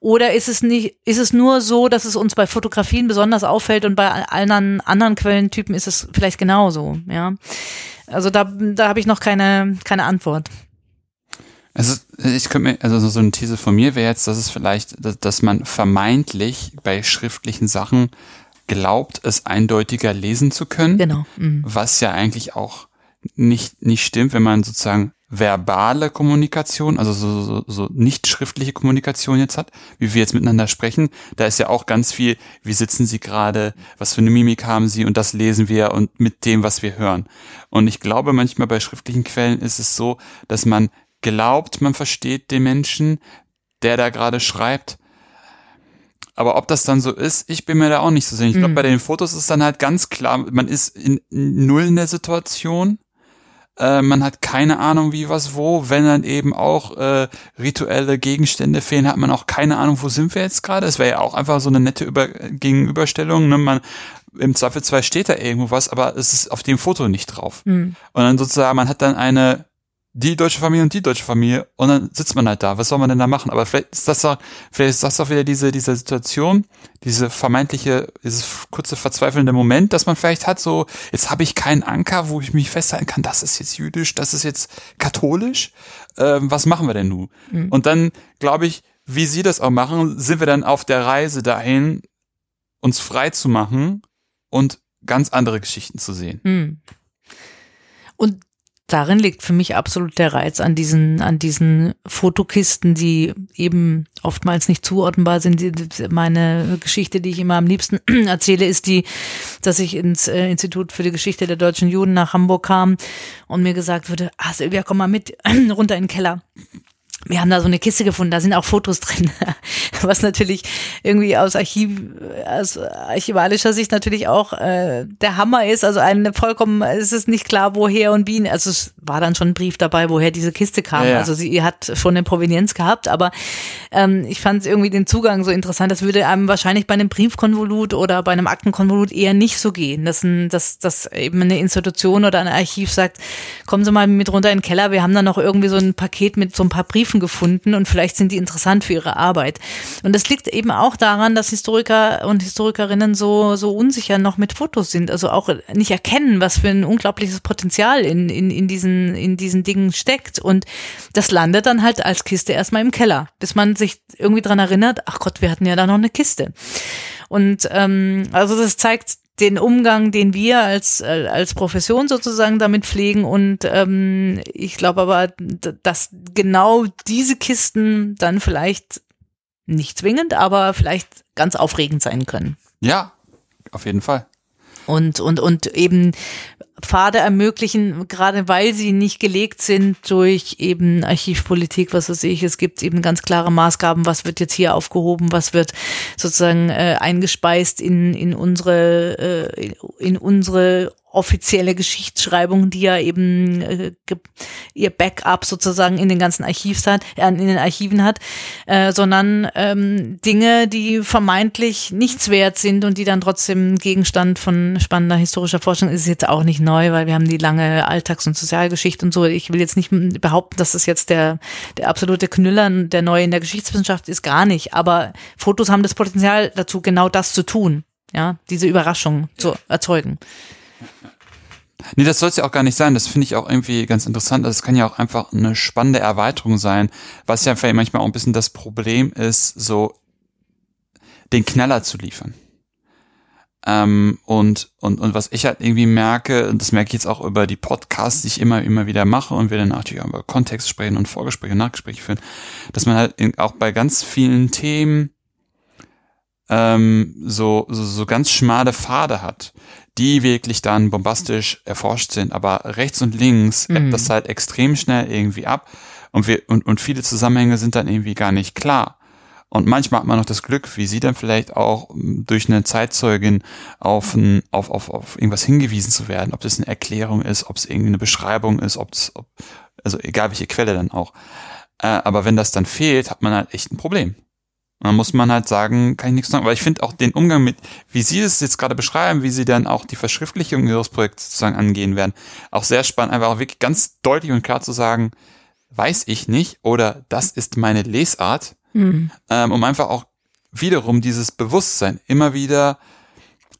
Oder ist es nicht, ist es nur so, dass es uns bei Fotografien besonders auffällt und bei allen anderen Quellentypen ist es vielleicht genauso, ja? Also da, da habe ich noch keine, keine Antwort. Also ich könnte mir, also so eine These von mir wäre jetzt, dass es vielleicht, dass, dass man vermeintlich bei schriftlichen Sachen glaubt, es eindeutiger lesen zu können. Genau. Mhm. Was ja eigentlich auch nicht, nicht stimmt, wenn man sozusagen verbale Kommunikation, also so, so, so nicht schriftliche Kommunikation jetzt hat, wie wir jetzt miteinander sprechen, da ist ja auch ganz viel, wie sitzen Sie gerade, was für eine Mimik haben Sie und das lesen wir und mit dem, was wir hören. Und ich glaube, manchmal bei schriftlichen Quellen ist es so, dass man glaubt, man versteht den Menschen, der da gerade schreibt. Aber ob das dann so ist, ich bin mir da auch nicht so sicher. Ich glaube, mhm. bei den Fotos ist dann halt ganz klar, man ist in null in der Situation äh, man hat keine Ahnung, wie was wo. Wenn dann eben auch äh, rituelle Gegenstände fehlen, hat man auch keine Ahnung, wo sind wir jetzt gerade. Es wäre ja auch einfach so eine nette Über Gegenüberstellung. Ne? Man im Zweifelsfall steht da irgendwo was, aber es ist auf dem Foto nicht drauf. Mhm. Und dann sozusagen, man hat dann eine die deutsche Familie und die deutsche Familie und dann sitzt man halt da. Was soll man denn da machen? Aber vielleicht ist das doch, vielleicht ist das doch wieder diese, diese Situation, diese vermeintliche, dieses kurze verzweifelnde Moment, dass man vielleicht hat, so, jetzt habe ich keinen Anker, wo ich mich festhalten kann, das ist jetzt jüdisch, das ist jetzt katholisch. Ähm, was machen wir denn nun? Mhm. Und dann, glaube ich, wie Sie das auch machen, sind wir dann auf der Reise dahin, uns frei zu machen und ganz andere Geschichten zu sehen. Mhm. Und darin liegt für mich absolut der Reiz an diesen, an diesen Fotokisten, die eben oftmals nicht zuordnenbar sind. Meine Geschichte, die ich immer am liebsten erzähle, ist die, dass ich ins äh, Institut für die Geschichte der deutschen Juden nach Hamburg kam und mir gesagt wurde, ah Silvia, komm mal mit runter in den Keller. Wir haben da so eine Kiste gefunden, da sind auch Fotos drin, was natürlich irgendwie aus Archiv, aus archivalischer Sicht natürlich auch äh, der Hammer ist. Also eine vollkommen, es ist nicht klar, woher und wie. Also es war dann schon ein Brief dabei, woher diese Kiste kam. Ja, ja. Also sie hat schon eine Provenienz gehabt, aber ähm, ich fand irgendwie den Zugang so interessant. Das würde einem wahrscheinlich bei einem Briefkonvolut oder bei einem Aktenkonvolut eher nicht so gehen, dass, ein, dass, dass eben eine Institution oder ein Archiv sagt, kommen Sie mal mit runter in den Keller, wir haben da noch irgendwie so ein Paket mit so ein paar Briefen Briefen gefunden und vielleicht sind die interessant für ihre Arbeit. Und das liegt eben auch daran, dass Historiker und Historikerinnen so, so unsicher noch mit Fotos sind, also auch nicht erkennen, was für ein unglaubliches Potenzial in, in, in, diesen, in diesen Dingen steckt. Und das landet dann halt als Kiste erstmal im Keller, bis man sich irgendwie dran erinnert, ach Gott, wir hatten ja da noch eine Kiste. Und ähm, also das zeigt den Umgang, den wir als, als Profession sozusagen damit pflegen. Und ähm, ich glaube aber, dass genau diese Kisten dann vielleicht nicht zwingend, aber vielleicht ganz aufregend sein können. Ja, auf jeden Fall. Und, und, und eben Pfade ermöglichen, gerade weil sie nicht gelegt sind durch eben Archivpolitik, was weiß ich. Es gibt eben ganz klare Maßgaben, was wird jetzt hier aufgehoben, was wird sozusagen äh, eingespeist in, in unsere, äh, in unsere offizielle Geschichtsschreibung, die ja eben äh, ihr Backup sozusagen in den ganzen Archivs hat, äh, in den Archiven hat, äh, sondern ähm, Dinge, die vermeintlich nichts wert sind und die dann trotzdem Gegenstand von spannender historischer Forschung ist jetzt auch nicht neu, weil wir haben die lange Alltags- und Sozialgeschichte und so. Ich will jetzt nicht behaupten, dass das jetzt der der absolute Knüller der neue in der Geschichtswissenschaft ist, gar nicht. Aber Fotos haben das Potenzial dazu, genau das zu tun, ja, diese Überraschung zu erzeugen. Nee, das soll es ja auch gar nicht sein. Das finde ich auch irgendwie ganz interessant. Das kann ja auch einfach eine spannende Erweiterung sein, was ja vielleicht manchmal auch ein bisschen das Problem ist, so den Knaller zu liefern. Ähm, und, und, und was ich halt irgendwie merke, und das merke ich jetzt auch über die Podcasts, die ich immer, immer wieder mache und wir dann natürlich auch über Kontext sprechen und Vorgespräche und Nachgespräche führen, dass man halt auch bei ganz vielen Themen ähm, so, so, so ganz schmale Pfade hat, die wirklich dann bombastisch erforscht sind, aber rechts und links mhm. ebbt das halt extrem schnell irgendwie ab und wir, und, und viele Zusammenhänge sind dann irgendwie gar nicht klar. Und manchmal hat man noch das Glück, wie sie dann vielleicht auch durch eine Zeitzeugin auf, ein, auf, auf, auf irgendwas hingewiesen zu werden, ob das eine Erklärung ist, ob es irgendwie eine Beschreibung ist, ob es, ob, also egal welche Quelle dann auch. Äh, aber wenn das dann fehlt, hat man halt echt ein Problem. Dann muss man halt sagen, kann ich nichts sagen. Aber ich finde auch den Umgang mit, wie Sie es jetzt gerade beschreiben, wie Sie dann auch die Verschriftlichung Ihres Projekts sozusagen angehen werden, auch sehr spannend, einfach auch wirklich ganz deutlich und klar zu sagen, weiß ich nicht oder das ist meine Lesart Mhm. Ähm, um einfach auch wiederum dieses Bewusstsein immer wieder,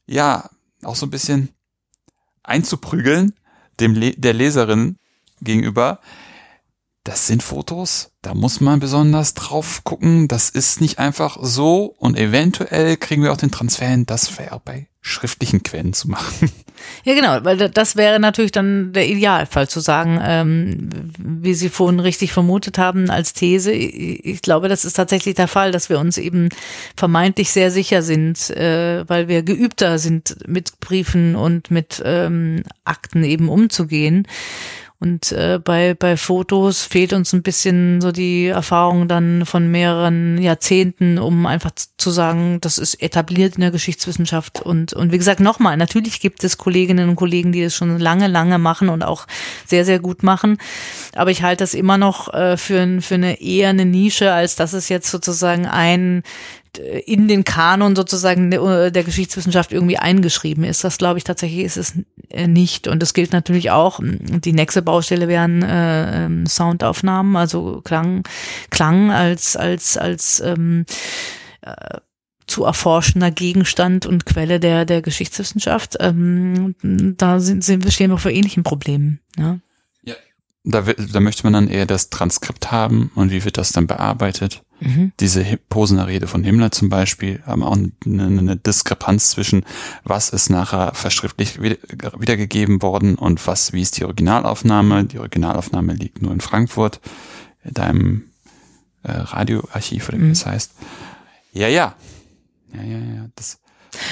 ja, auch so ein bisschen einzuprügeln, dem Le der Leserin gegenüber. Das sind Fotos, da muss man besonders drauf gucken. Das ist nicht einfach so und eventuell kriegen wir auch den Transfer hin, das wäre bei schriftlichen Quellen zu machen. Ja, genau, weil das wäre natürlich dann der Idealfall zu sagen, ähm, wie Sie vorhin richtig vermutet haben als These. Ich glaube, das ist tatsächlich der Fall, dass wir uns eben vermeintlich sehr sicher sind, äh, weil wir geübter sind, mit Briefen und mit ähm, Akten eben umzugehen. Und äh, bei, bei Fotos fehlt uns ein bisschen so die Erfahrung dann von mehreren Jahrzehnten, um einfach zu sagen, das ist etabliert in der Geschichtswissenschaft. Und, und wie gesagt, nochmal, natürlich gibt es Kolleginnen und Kollegen, die es schon lange, lange machen und auch sehr, sehr gut machen. Aber ich halte das immer noch äh, für, für eine eher eine Nische, als dass es jetzt sozusagen ein in den Kanon sozusagen der, der Geschichtswissenschaft irgendwie eingeschrieben ist. Das glaube ich tatsächlich ist es äh, nicht. Und das gilt natürlich auch. Die nächste Baustelle wären äh, ähm, Soundaufnahmen, also Klang, Klang als als als ähm, äh, zu erforschender Gegenstand und Quelle der der Geschichtswissenschaft. Ähm, da sind, sind wir stehen wir vor ähnlichen Problemen. Ja. Da, da möchte man dann eher das Transkript haben und wie wird das dann bearbeitet? Mhm. Diese Posener Rede von Himmler zum Beispiel haben auch eine, eine Diskrepanz zwischen, was ist nachher verschriftlich wiedergegeben worden und was, wie ist die Originalaufnahme? Die Originalaufnahme liegt nur in Frankfurt, in deinem äh, Radioarchiv oder wie mhm. das heißt. Ja, ja. Ja, ja, ja. Das,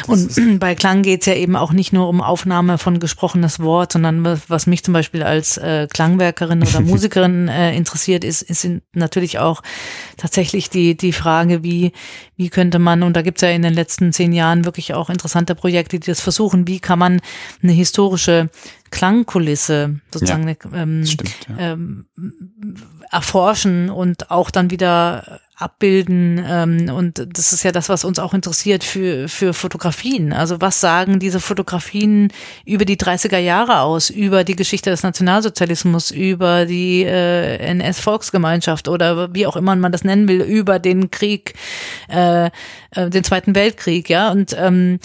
Und bei Klang geht's ja eben auch nicht nur um Aufnahme von gesprochenes Wort, sondern was mich zum Beispiel als äh, Klangwerkerin oder Musikerin äh, interessiert, ist, ist natürlich auch tatsächlich die, die Frage, wie, wie könnte man, und da gibt's ja in den letzten zehn Jahren wirklich auch interessante Projekte, die das versuchen, wie kann man eine historische Klangkulisse sozusagen Ja, ähm, stimmt, ja. ähm, erforschen und auch dann wieder abbilden. Ähm, und das ist ja das, was uns auch interessiert für, für Fotografien. Also was sagen diese Fotografien über die 30er Jahre aus, über die Geschichte des Nationalsozialismus, über die äh, NS-Volksgemeinschaft oder wie auch immer man das nennen will, über den Krieg, äh, äh, den Zweiten Weltkrieg, ja. Und ähm,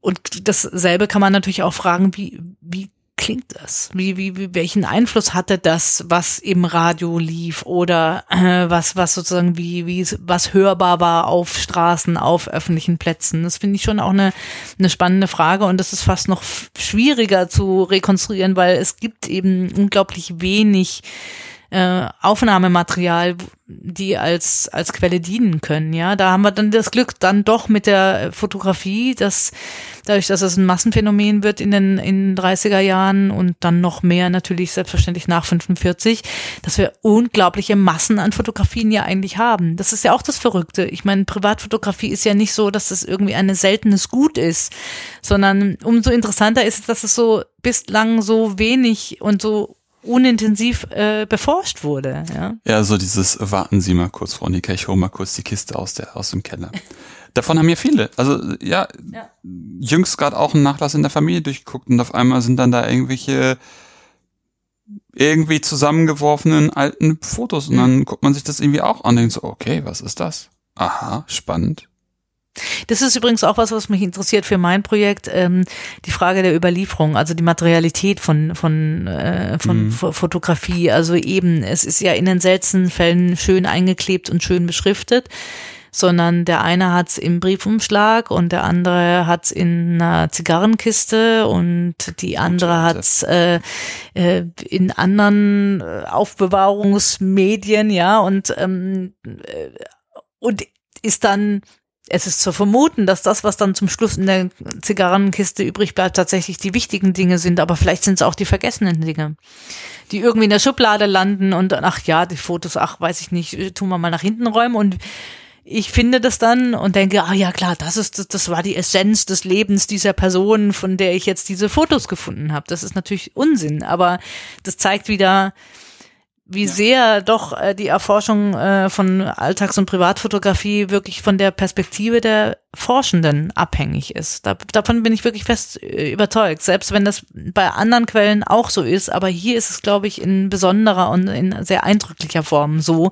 und dasselbe kann man natürlich auch fragen, wie, wie klingt das? Wie, wie, wie, welchen Einfluss hatte das, was im Radio lief oder äh, was, was sozusagen wie, wie, was hörbar war auf Straßen, auf öffentlichen Plätzen? Das finde ich schon auch eine, eine spannende Frage und das ist fast noch schwieriger zu rekonstruieren, weil es gibt eben unglaublich wenig äh, Aufnahmematerial, die als, als Quelle dienen können. Ja, da haben wir dann das Glück dann doch mit der Fotografie, dass dadurch, dass es ein Massenphänomen wird in den, in den 30er Jahren und dann noch mehr natürlich selbstverständlich nach 45, dass wir unglaubliche Massen an Fotografien ja eigentlich haben. Das ist ja auch das Verrückte. Ich meine, Privatfotografie ist ja nicht so, dass es irgendwie ein seltenes Gut ist, sondern umso interessanter ist es, dass es so bislang so wenig und so unintensiv äh, beforscht wurde. Ja? Ja, so dieses warten Sie mal kurz, Frau Nika, ich hole mal kurz die Kiste aus der aus dem Keller. Davon haben ja viele. Also ja, Ja. jüngst gerade auch einen Nachlass in der Familie durchgeguckt und auf einmal sind dann da irgendwelche irgendwie zusammengeworfenen alten Fotos und dann guckt man sich das irgendwie auch an und denkt so, okay, was ist das? Aha, spannend. Das ist übrigens auch was, was mich interessiert für mein Projekt, ähm, die Frage der Überlieferung, also die Materialität von, von, äh, von Mhm. Fo- Fotografie. Also eben, es ist ja in den seltensten Fällen schön eingeklebt und schön beschriftet, sondern der eine hat's im Briefumschlag und der andere hat's in einer Zigarrenkiste und die andere hat's äh, äh, in anderen äh, Aufbewahrungsmedien, ja, und ähm, äh, und ist dann es ist zu vermuten, dass das, was dann zum Schluss in der Zigarrenkiste übrig bleibt, tatsächlich die wichtigen Dinge sind, aber vielleicht sind es auch die vergessenen Dinge, die irgendwie in der Schublade landen und ach ja, die Fotos, ach, weiß ich nicht, äh, tun wir mal nach hinten räumen und ich finde das dann und denke, ah ja klar, das ist das, das war die Essenz des Lebens dieser Person, von der ich jetzt diese Fotos gefunden habe. Das ist natürlich Unsinn, aber das zeigt wieder, wie sehr doch äh, die Erforschung äh, von Alltags- und Privatfotografie wirklich von der Perspektive der Forschenden abhängig ist. Da, davon bin ich wirklich fest äh, überzeugt, selbst wenn das bei anderen Quellen auch so ist. Aber hier ist es, glaube ich, in besonderer und in sehr eindrücklicher Form so.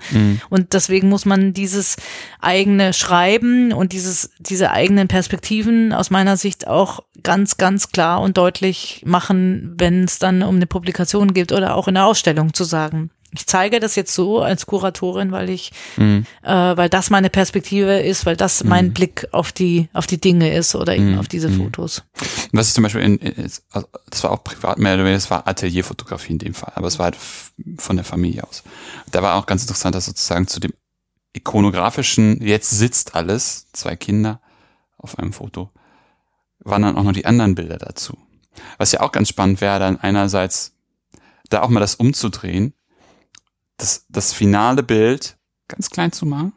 Und deswegen muss man dieses eigene Schreiben und dieses, diese eigenen Perspektiven aus meiner Sicht auch ganz, ganz klar und deutlich machen, wenn es dann um eine Publikation geht oder auch in der Ausstellung zu sagen. Ich zeige das jetzt so als Kuratorin, weil ich, äh, weil das meine Perspektive ist, weil das mein Blick auf die, auf die Dinge ist oder eben auf diese Fotos. Was ich zum Beispiel in, in also das war auch privat mehr oder weniger, das war Atelierfotografie in dem Fall, aber es war halt von der Familie aus. Da war auch ganz interessant, dass sozusagen zu dem ikonografischen, jetzt sitzt alles, zwei Kinder auf einem Foto, waren dann auch noch die anderen Bilder dazu. Was ja auch ganz spannend wäre, dann einerseits da auch mal das umzudrehen, das, das finale Bild ganz klein zu machen.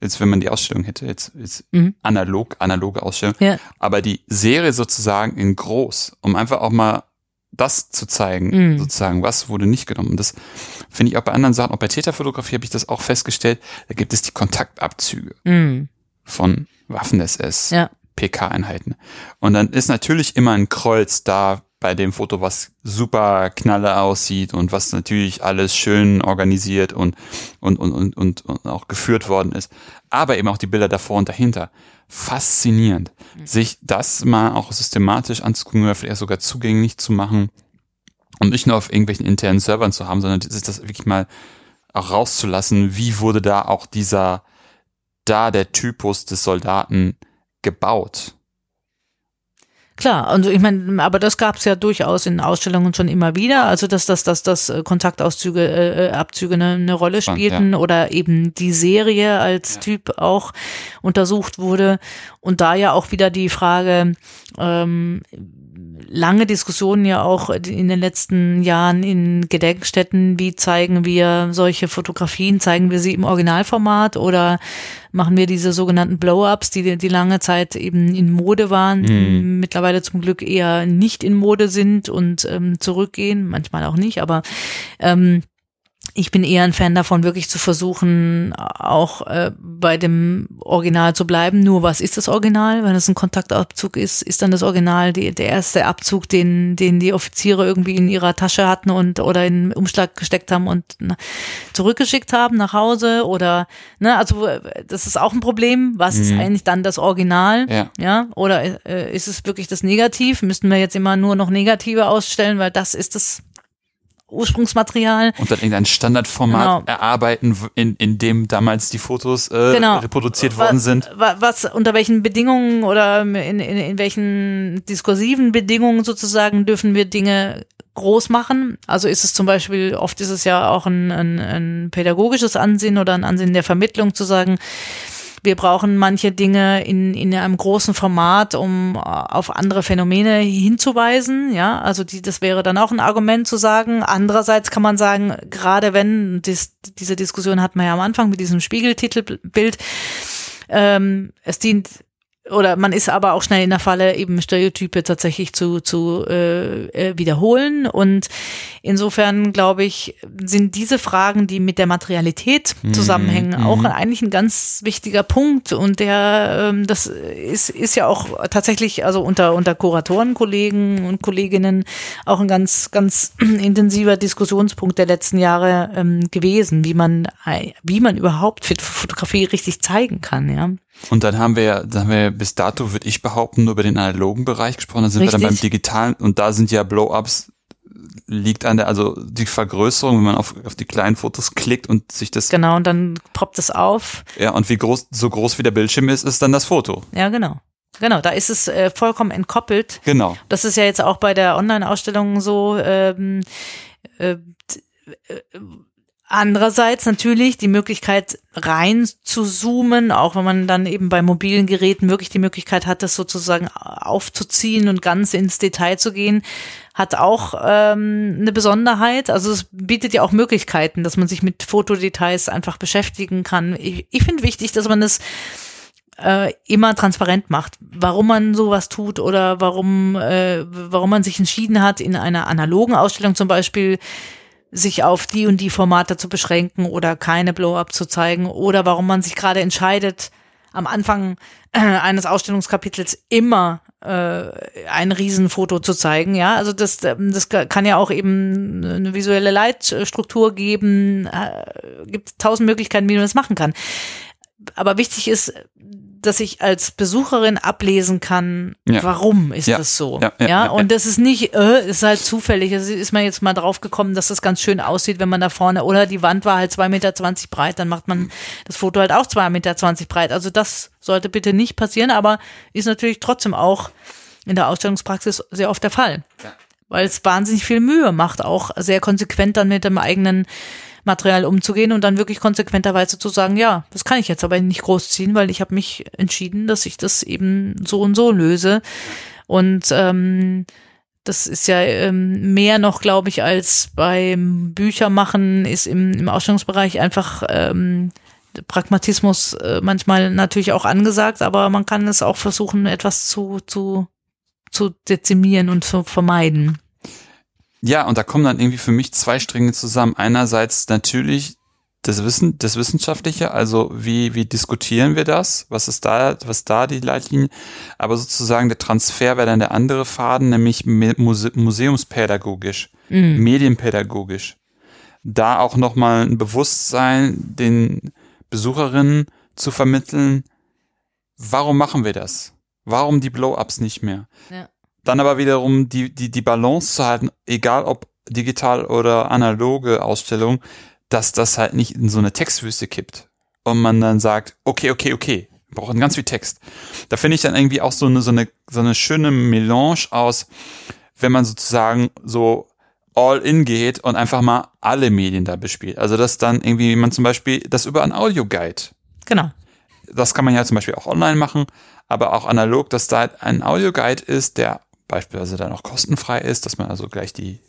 Jetzt, wenn man die Ausstellung hätte, jetzt, jetzt Mhm. analog, analoge Ausstellung, Ja. aber die Serie sozusagen in groß, um einfach auch mal das zu zeigen, Mhm. sozusagen, was wurde nicht genommen. Und Das finde ich auch bei anderen Sachen, auch bei Täterfotografie habe ich das auch festgestellt, da gibt es die Kontaktabzüge Mm, von Waffen-SS, ja. PK-Einheiten. Und dann ist natürlich immer ein Kreuz da bei dem Foto, was super knalle aussieht und was natürlich alles schön organisiert und, und, und, und, und, und auch geführt worden ist. Aber eben auch die Bilder davor und dahinter. Faszinierend, sich das mal auch systematisch anzugucken oder vielleicht sogar zugänglich zu machen und nicht nur auf irgendwelchen internen Servern zu haben, sondern sich das wirklich mal auch rauszulassen, wie wurde da auch dieser, da der Typus des Soldaten gebaut. Klar, also ich meine, aber das gab es ja durchaus in Ausstellungen schon immer wieder, also dass dass, dass, dass Kontaktauszüge, äh, Abzüge eine, eine Rolle spielten ja. oder eben die Serie als ja. Typ auch untersucht wurde. Und da ja auch wieder die Frage, ähm, lange Diskussionen ja auch in den letzten Jahren in Gedenkstätten, wie zeigen wir solche Fotografien, zeigen wir sie im Originalformat oder machen wir diese sogenannten Blow-ups, die, die lange Zeit eben in Mode waren, mhm. mittlerweile zum Glück eher nicht in Mode sind und ähm, zurückgehen, manchmal auch nicht, aber ähm, ich bin eher ein Fan davon, wirklich zu versuchen, auch äh, bei dem Original zu bleiben. Nur was ist das Original? Wenn es ein Kontaktabzug ist, ist dann das Original die, der erste Abzug, den, den die Offiziere irgendwie in ihrer Tasche hatten und oder in den Umschlag gesteckt haben und na, zurückgeschickt haben nach Hause oder ne, also das ist auch ein Problem. Was mhm. ist eigentlich dann das Original? Ja. ja? Oder äh, ist es wirklich das Negativ? Müssten wir jetzt immer nur noch Negative ausstellen, weil das ist das Ursprungsmaterial. Und dann irgendein Standardformat genau. erarbeiten, in, in dem damals die Fotos äh, genau. reproduziert was, worden sind. Was, unter welchen Bedingungen oder in, in, in welchen diskursiven Bedingungen sozusagen dürfen wir Dinge groß machen. Also ist es zum Beispiel, oft ist es ja auch ein, ein, ein pädagogisches Ansehen oder ein Ansehen der Vermittlung zu sagen, wir brauchen manche Dinge in, in einem großen Format, um äh, auf andere Phänomene hinzuweisen. Ja, also die, das wäre dann auch ein Argument zu sagen. Andererseits kann man sagen, gerade wenn, dies, diese Diskussion hat man ja am Anfang mit diesem Spiegeltitelbild, ähm, es dient oder man ist aber auch schnell in der Falle, eben Stereotype tatsächlich zu, zu äh, äh, wiederholen. Und insofern, glaube ich, sind diese Fragen, die mit der Materialität mhm, zusammenhängen, mhm. auch eigentlich ein ganz wichtiger Punkt. Und der, ähm, das ist, ist ja auch tatsächlich, also unter, unter Kuratoren, Kollegen und Kolleginnen auch ein ganz, ganz intensiver Diskussionspunkt der letzten Jahre ähm, gewesen, wie man, wie man überhaupt Fotografie richtig zeigen kann, ja. Und dann haben wir ja, dann haben wir bis dato, würde ich behaupten, nur über den analogen Bereich gesprochen. Dann sind Richtig. wir dann beim digitalen und da sind ja Blow-ups liegt an der, also die Vergrößerung, wenn man auf, auf die kleinen Fotos klickt und sich das. Genau, und dann poppt es auf. Ja, und wie groß, so groß wie der Bildschirm ist, ist dann das Foto. Ja, genau. Genau, da ist es äh, vollkommen entkoppelt. Genau. Das ist ja jetzt auch bei der Online-Ausstellung so. Ähm, äh, äh Andererseits natürlich die Möglichkeit rein zu zoomen, auch wenn man dann eben bei mobilen Geräten wirklich die Möglichkeit hat, das sozusagen aufzuziehen und ganz ins Detail zu gehen, hat auch ähm, eine Besonderheit. Also es bietet ja auch Möglichkeiten, dass man sich mit Fotodetails einfach beschäftigen kann. Ich, ich finde wichtig, dass man das äh, immer transparent macht, warum man sowas tut oder warum, äh, warum man sich entschieden hat, in einer analogen Ausstellung zum Beispiel sich auf die und die Formate zu beschränken oder keine Blow-up zu zeigen oder warum man sich gerade entscheidet, am Anfang äh, eines Ausstellungskapitels immer äh, ein Riesenfoto zu zeigen. Ja, also das, das kann ja auch eben eine visuelle Leitstruktur geben. Äh, gibt tausend Möglichkeiten, wie man das machen kann. Aber wichtig ist, dass ich als Besucherin ablesen kann, ja. warum ist ja. das so. Ja, ja, und das ist nicht, äh, ist halt zufällig. Es ist man jetzt mal drauf gekommen, dass das ganz schön aussieht, wenn man da vorne, oder die Wand war halt zwei Meter zwanzig breit, dann macht man das Foto halt auch zwei Meter zwanzig breit. Also das sollte bitte nicht passieren, aber ist natürlich trotzdem auch in der Ausstellungspraxis sehr oft der Fall. Weil es wahnsinnig viel Mühe macht, auch sehr konsequent dann mit dem eigenen Material umzugehen und dann wirklich konsequenterweise zu sagen, ja, das kann ich jetzt aber nicht großziehen, weil ich habe mich entschieden, dass ich das eben so und so löse. Und ähm, das ist ja ähm, mehr noch, glaube ich, als beim Büchermachen ist im, im Ausstellungsbereich einfach ähm, Pragmatismus äh, manchmal natürlich auch angesagt, aber man kann es auch versuchen, etwas zu, zu, zu dezimieren und zu vermeiden. Ja, und da kommen dann irgendwie für mich zwei Stränge zusammen. Einerseits natürlich das Wissen, das Wissenschaftliche, also wie, wie diskutieren wir das? Was ist da, was da die Leitlinie? Aber sozusagen der Transfer wäre dann der andere Faden, nämlich Muse museumspädagogisch, mhm. medienpädagogisch. Da auch nochmal ein Bewusstsein den Besucherinnen zu vermitteln, warum machen wir das? Warum die Blow-ups nicht mehr? Ja. Dann aber wiederum die, die, die Balance zu halten, egal ob digital oder analoge Ausstellung, dass das halt nicht in so eine Textwüste kippt. Und man dann sagt, okay, okay, okay, Wir brauchen ganz viel Text. Da finde ich dann irgendwie auch so eine, so eine, so eine schöne Melange aus, wenn man sozusagen so all in geht und einfach mal alle Medien da bespielt. Also dass dann irgendwie man zum Beispiel das über ein Audioguide. Genau. Das kann man ja zum Beispiel auch online machen, aber auch analog, dass da ein Audioguide ist, der beispielsweise dann auch kostenfrei ist, dass man also gleich die,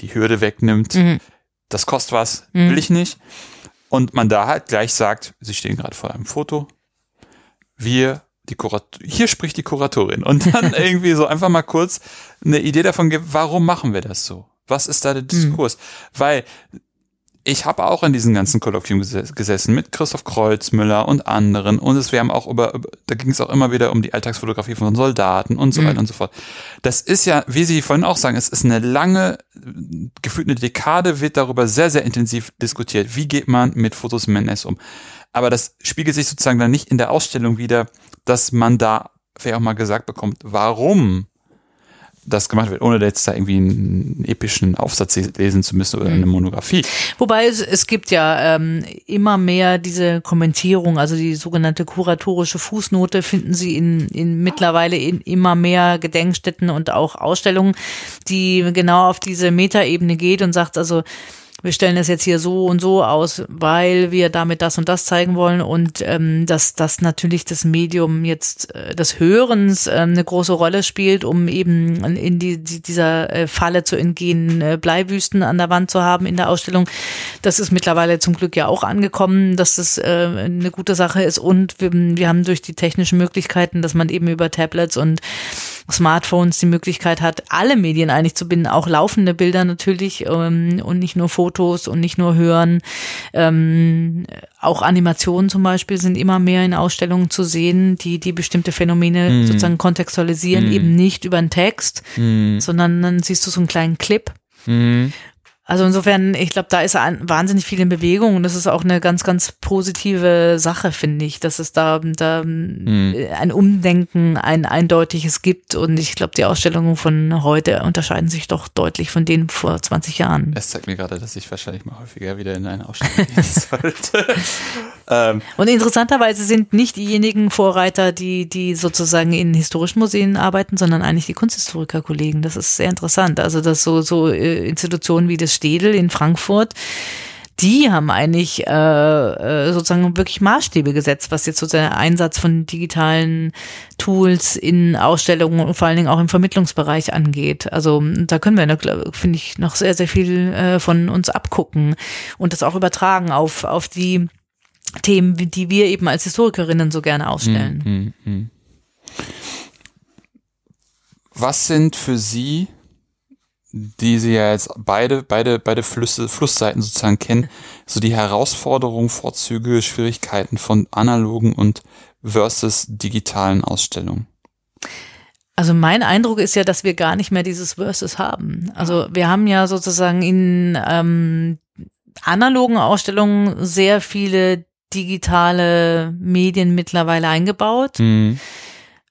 die Hürde wegnimmt. Mhm. Das kostet was, mhm. will ich nicht. Und man da halt gleich sagt, Sie stehen gerade vor einem Foto. Wir, die Kurat hier spricht die Kuratorin. Und dann irgendwie so einfach mal kurz eine Idee davon gibt, warum machen wir das so? Was ist da der mhm. Diskurs? Mhm. Weil ich habe auch in diesen ganzen Kolloquium gesessen mit Christoph Kreuzmüller und anderen und es wir haben auch über, da ging es auch immer wieder um die Alltagsfotografie von Soldaten und so mhm. weiter und so fort. Das ist ja, wie Sie vorhin auch sagen, es ist eine lange, gefühlt eine Dekade wird darüber sehr, sehr intensiv diskutiert. Wie geht man mit Fotos im NS um? Aber das spiegelt sich sozusagen dann nicht in der Ausstellung wieder, dass man da vielleicht auch mal gesagt bekommt, warum das gemacht wird, ohne jetzt da irgendwie einen epischen Aufsatz lesen zu müssen oder eine mhm. Monographie. Wobei es, es gibt ja ähm, immer mehr diese Kommentierung, also die sogenannte kuratorische Fußnote finden Sie in, in mittlerweile in immer mehr Gedenkstätten und auch Ausstellungen, die genau auf diese Metaebene geht und sagt also, wir stellen das jetzt hier so und so aus, weil wir damit das und das zeigen wollen und ähm, dass das natürlich das Medium jetzt äh, des Hörens äh, eine große Rolle spielt, um eben in die, die dieser äh, Falle zu entgehen, äh, Bleiwüsten an der Wand zu haben in der Ausstellung. Das ist mittlerweile zum Glück ja auch angekommen, dass das äh, eine gute Sache ist und wir, wir haben durch die technischen Möglichkeiten, dass man eben über Tablets und Smartphones die Möglichkeit hat, alle Medien eigentlich zu binden, auch laufende Bilder natürlich ähm, und nicht nur Fotos und nicht nur Hören. Ähm, auch Animationen zum Beispiel sind immer mehr in Ausstellungen zu sehen, die die bestimmte Phänomene mm. sozusagen kontextualisieren, mm. eben nicht über einen Text, mm. sondern dann siehst du so einen kleinen Clip. Mhm. Also insofern, ich glaube, da ist wahnsinnig viel in Bewegung und das ist auch eine ganz, ganz positive Sache, finde ich, dass es da, da mhm. ein Umdenken, ein eindeutiges gibt und ich glaube, die Ausstellungen von heute unterscheiden sich doch deutlich von denen vor 20 Jahren. Es zeigt mir gerade, dass ich wahrscheinlich mal häufiger wieder in eine Ausstellung gehen sollte. ähm. Und interessanterweise sind nicht diejenigen Vorreiter, die, die sozusagen in historischen Museen arbeiten, sondern eigentlich die Kunsthistoriker-Kollegen. Das ist sehr interessant. Also, dass so, so äh, Institutionen wie das Stedel in Frankfurt, die haben eigentlich äh, äh, sozusagen wirklich Maßstäbe gesetzt, was jetzt so der Einsatz von digitalen Tools in Ausstellungen und vor allen Dingen auch im Vermittlungsbereich angeht. Also da können wir, finde ich, noch sehr, sehr viel äh, von uns abgucken und das auch übertragen auf, auf die Themen, die wir eben als Historikerinnen so gerne ausstellen. Hm, hm, hm. Was sind für Sie die sie ja jetzt beide, beide, beide Flüsse, Flussseiten sozusagen kennen, so die Herausforderungen, Vorzüge, Schwierigkeiten von analogen und versus digitalen Ausstellungen? Also mein Eindruck ist ja, dass wir gar nicht mehr dieses Versus haben. Also wir haben ja sozusagen in ähm, analogen Ausstellungen sehr viele digitale Medien mittlerweile eingebaut. Mhm.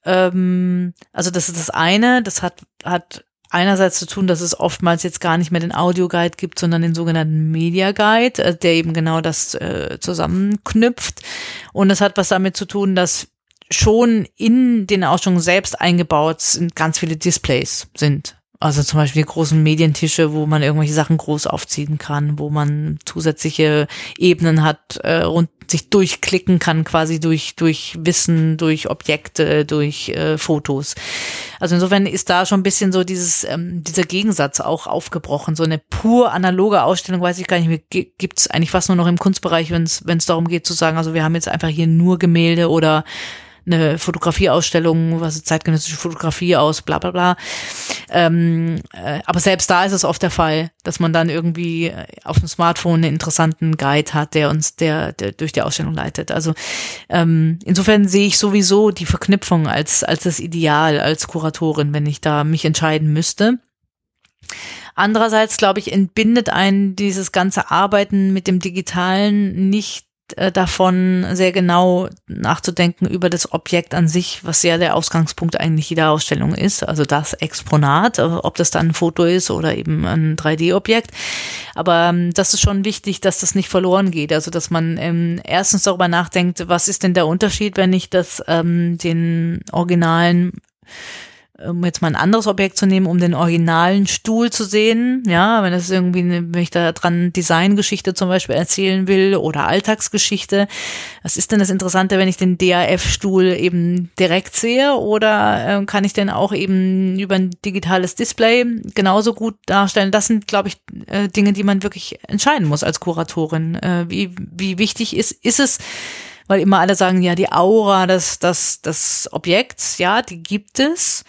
Ähm, also das ist das eine, das hat, hat einerseits zu tun, dass es oftmals jetzt gar nicht mehr den Audioguide gibt, sondern den sogenannten Media Guide, äh, der eben genau das äh, zusammenknüpft. Und das hat was damit zu tun, dass schon in den Ausstellungen selbst eingebaut sind ganz viele Displays sind. Also zum Beispiel die großen Medientische, wo man irgendwelche Sachen groß aufziehen kann, wo man zusätzliche Ebenen hat äh, und sich durchklicken kann, quasi durch, durch Wissen, durch Objekte, durch äh, Fotos. Also insofern ist da schon ein bisschen so dieses, ähm, dieser Gegensatz auch aufgebrochen. So eine pur analoge Ausstellung, weiß ich gar nicht mehr, gibt es eigentlich fast nur noch im Kunstbereich, wenn es darum geht zu sagen, also wir haben jetzt einfach hier nur Gemälde oder eine Fotografieausstellung, was zeitgenössische Fotografie aus, bla bla bla. Ähm, äh, aber selbst da ist es oft der Fall, dass man dann irgendwie äh, auf dem Smartphone einen interessanten Guide hat, der uns der, der durch die Ausstellung leitet. Also ähm, insofern sehe ich sowieso die Verknüpfung als, als das Ideal als Kuratorin, wenn ich da mich entscheiden müsste. Andererseits, glaube ich, entbindet einen dieses ganze Arbeiten mit dem Digitalen nicht äh, davon, sehr genau nachzudenken über das Objekt an sich, was ja der Ausgangspunkt eigentlich jeder Ausstellung ist. Also das Exponat, äh, ob das dann ein Foto ist oder eben ein 3D-Objekt. Aber ähm, das ist schon wichtig, dass das nicht verloren geht. Also dass man ähm, erstens darüber nachdenkt, was ist denn der Unterschied, wenn ich das ähm, den originalen um jetzt mal ein anderes Objekt zu nehmen, um den originalen Stuhl zu sehen. Ja, wenn das irgendwie, wenn ich da dran Designgeschichte zum Beispiel erzählen will oder Alltagsgeschichte. Was ist denn das Interessante, wenn ich den DAF-Stuhl eben direkt sehe oder äh, kann ich denn auch eben über ein digitales Display genauso gut darstellen? Das sind, glaube ich, äh, Dinge, die man wirklich entscheiden muss als Kuratorin. Äh, wie, wie wichtig ist, ist es, weil immer alle sagen, ja, die Aura des, des, des Objekts, ja, die gibt es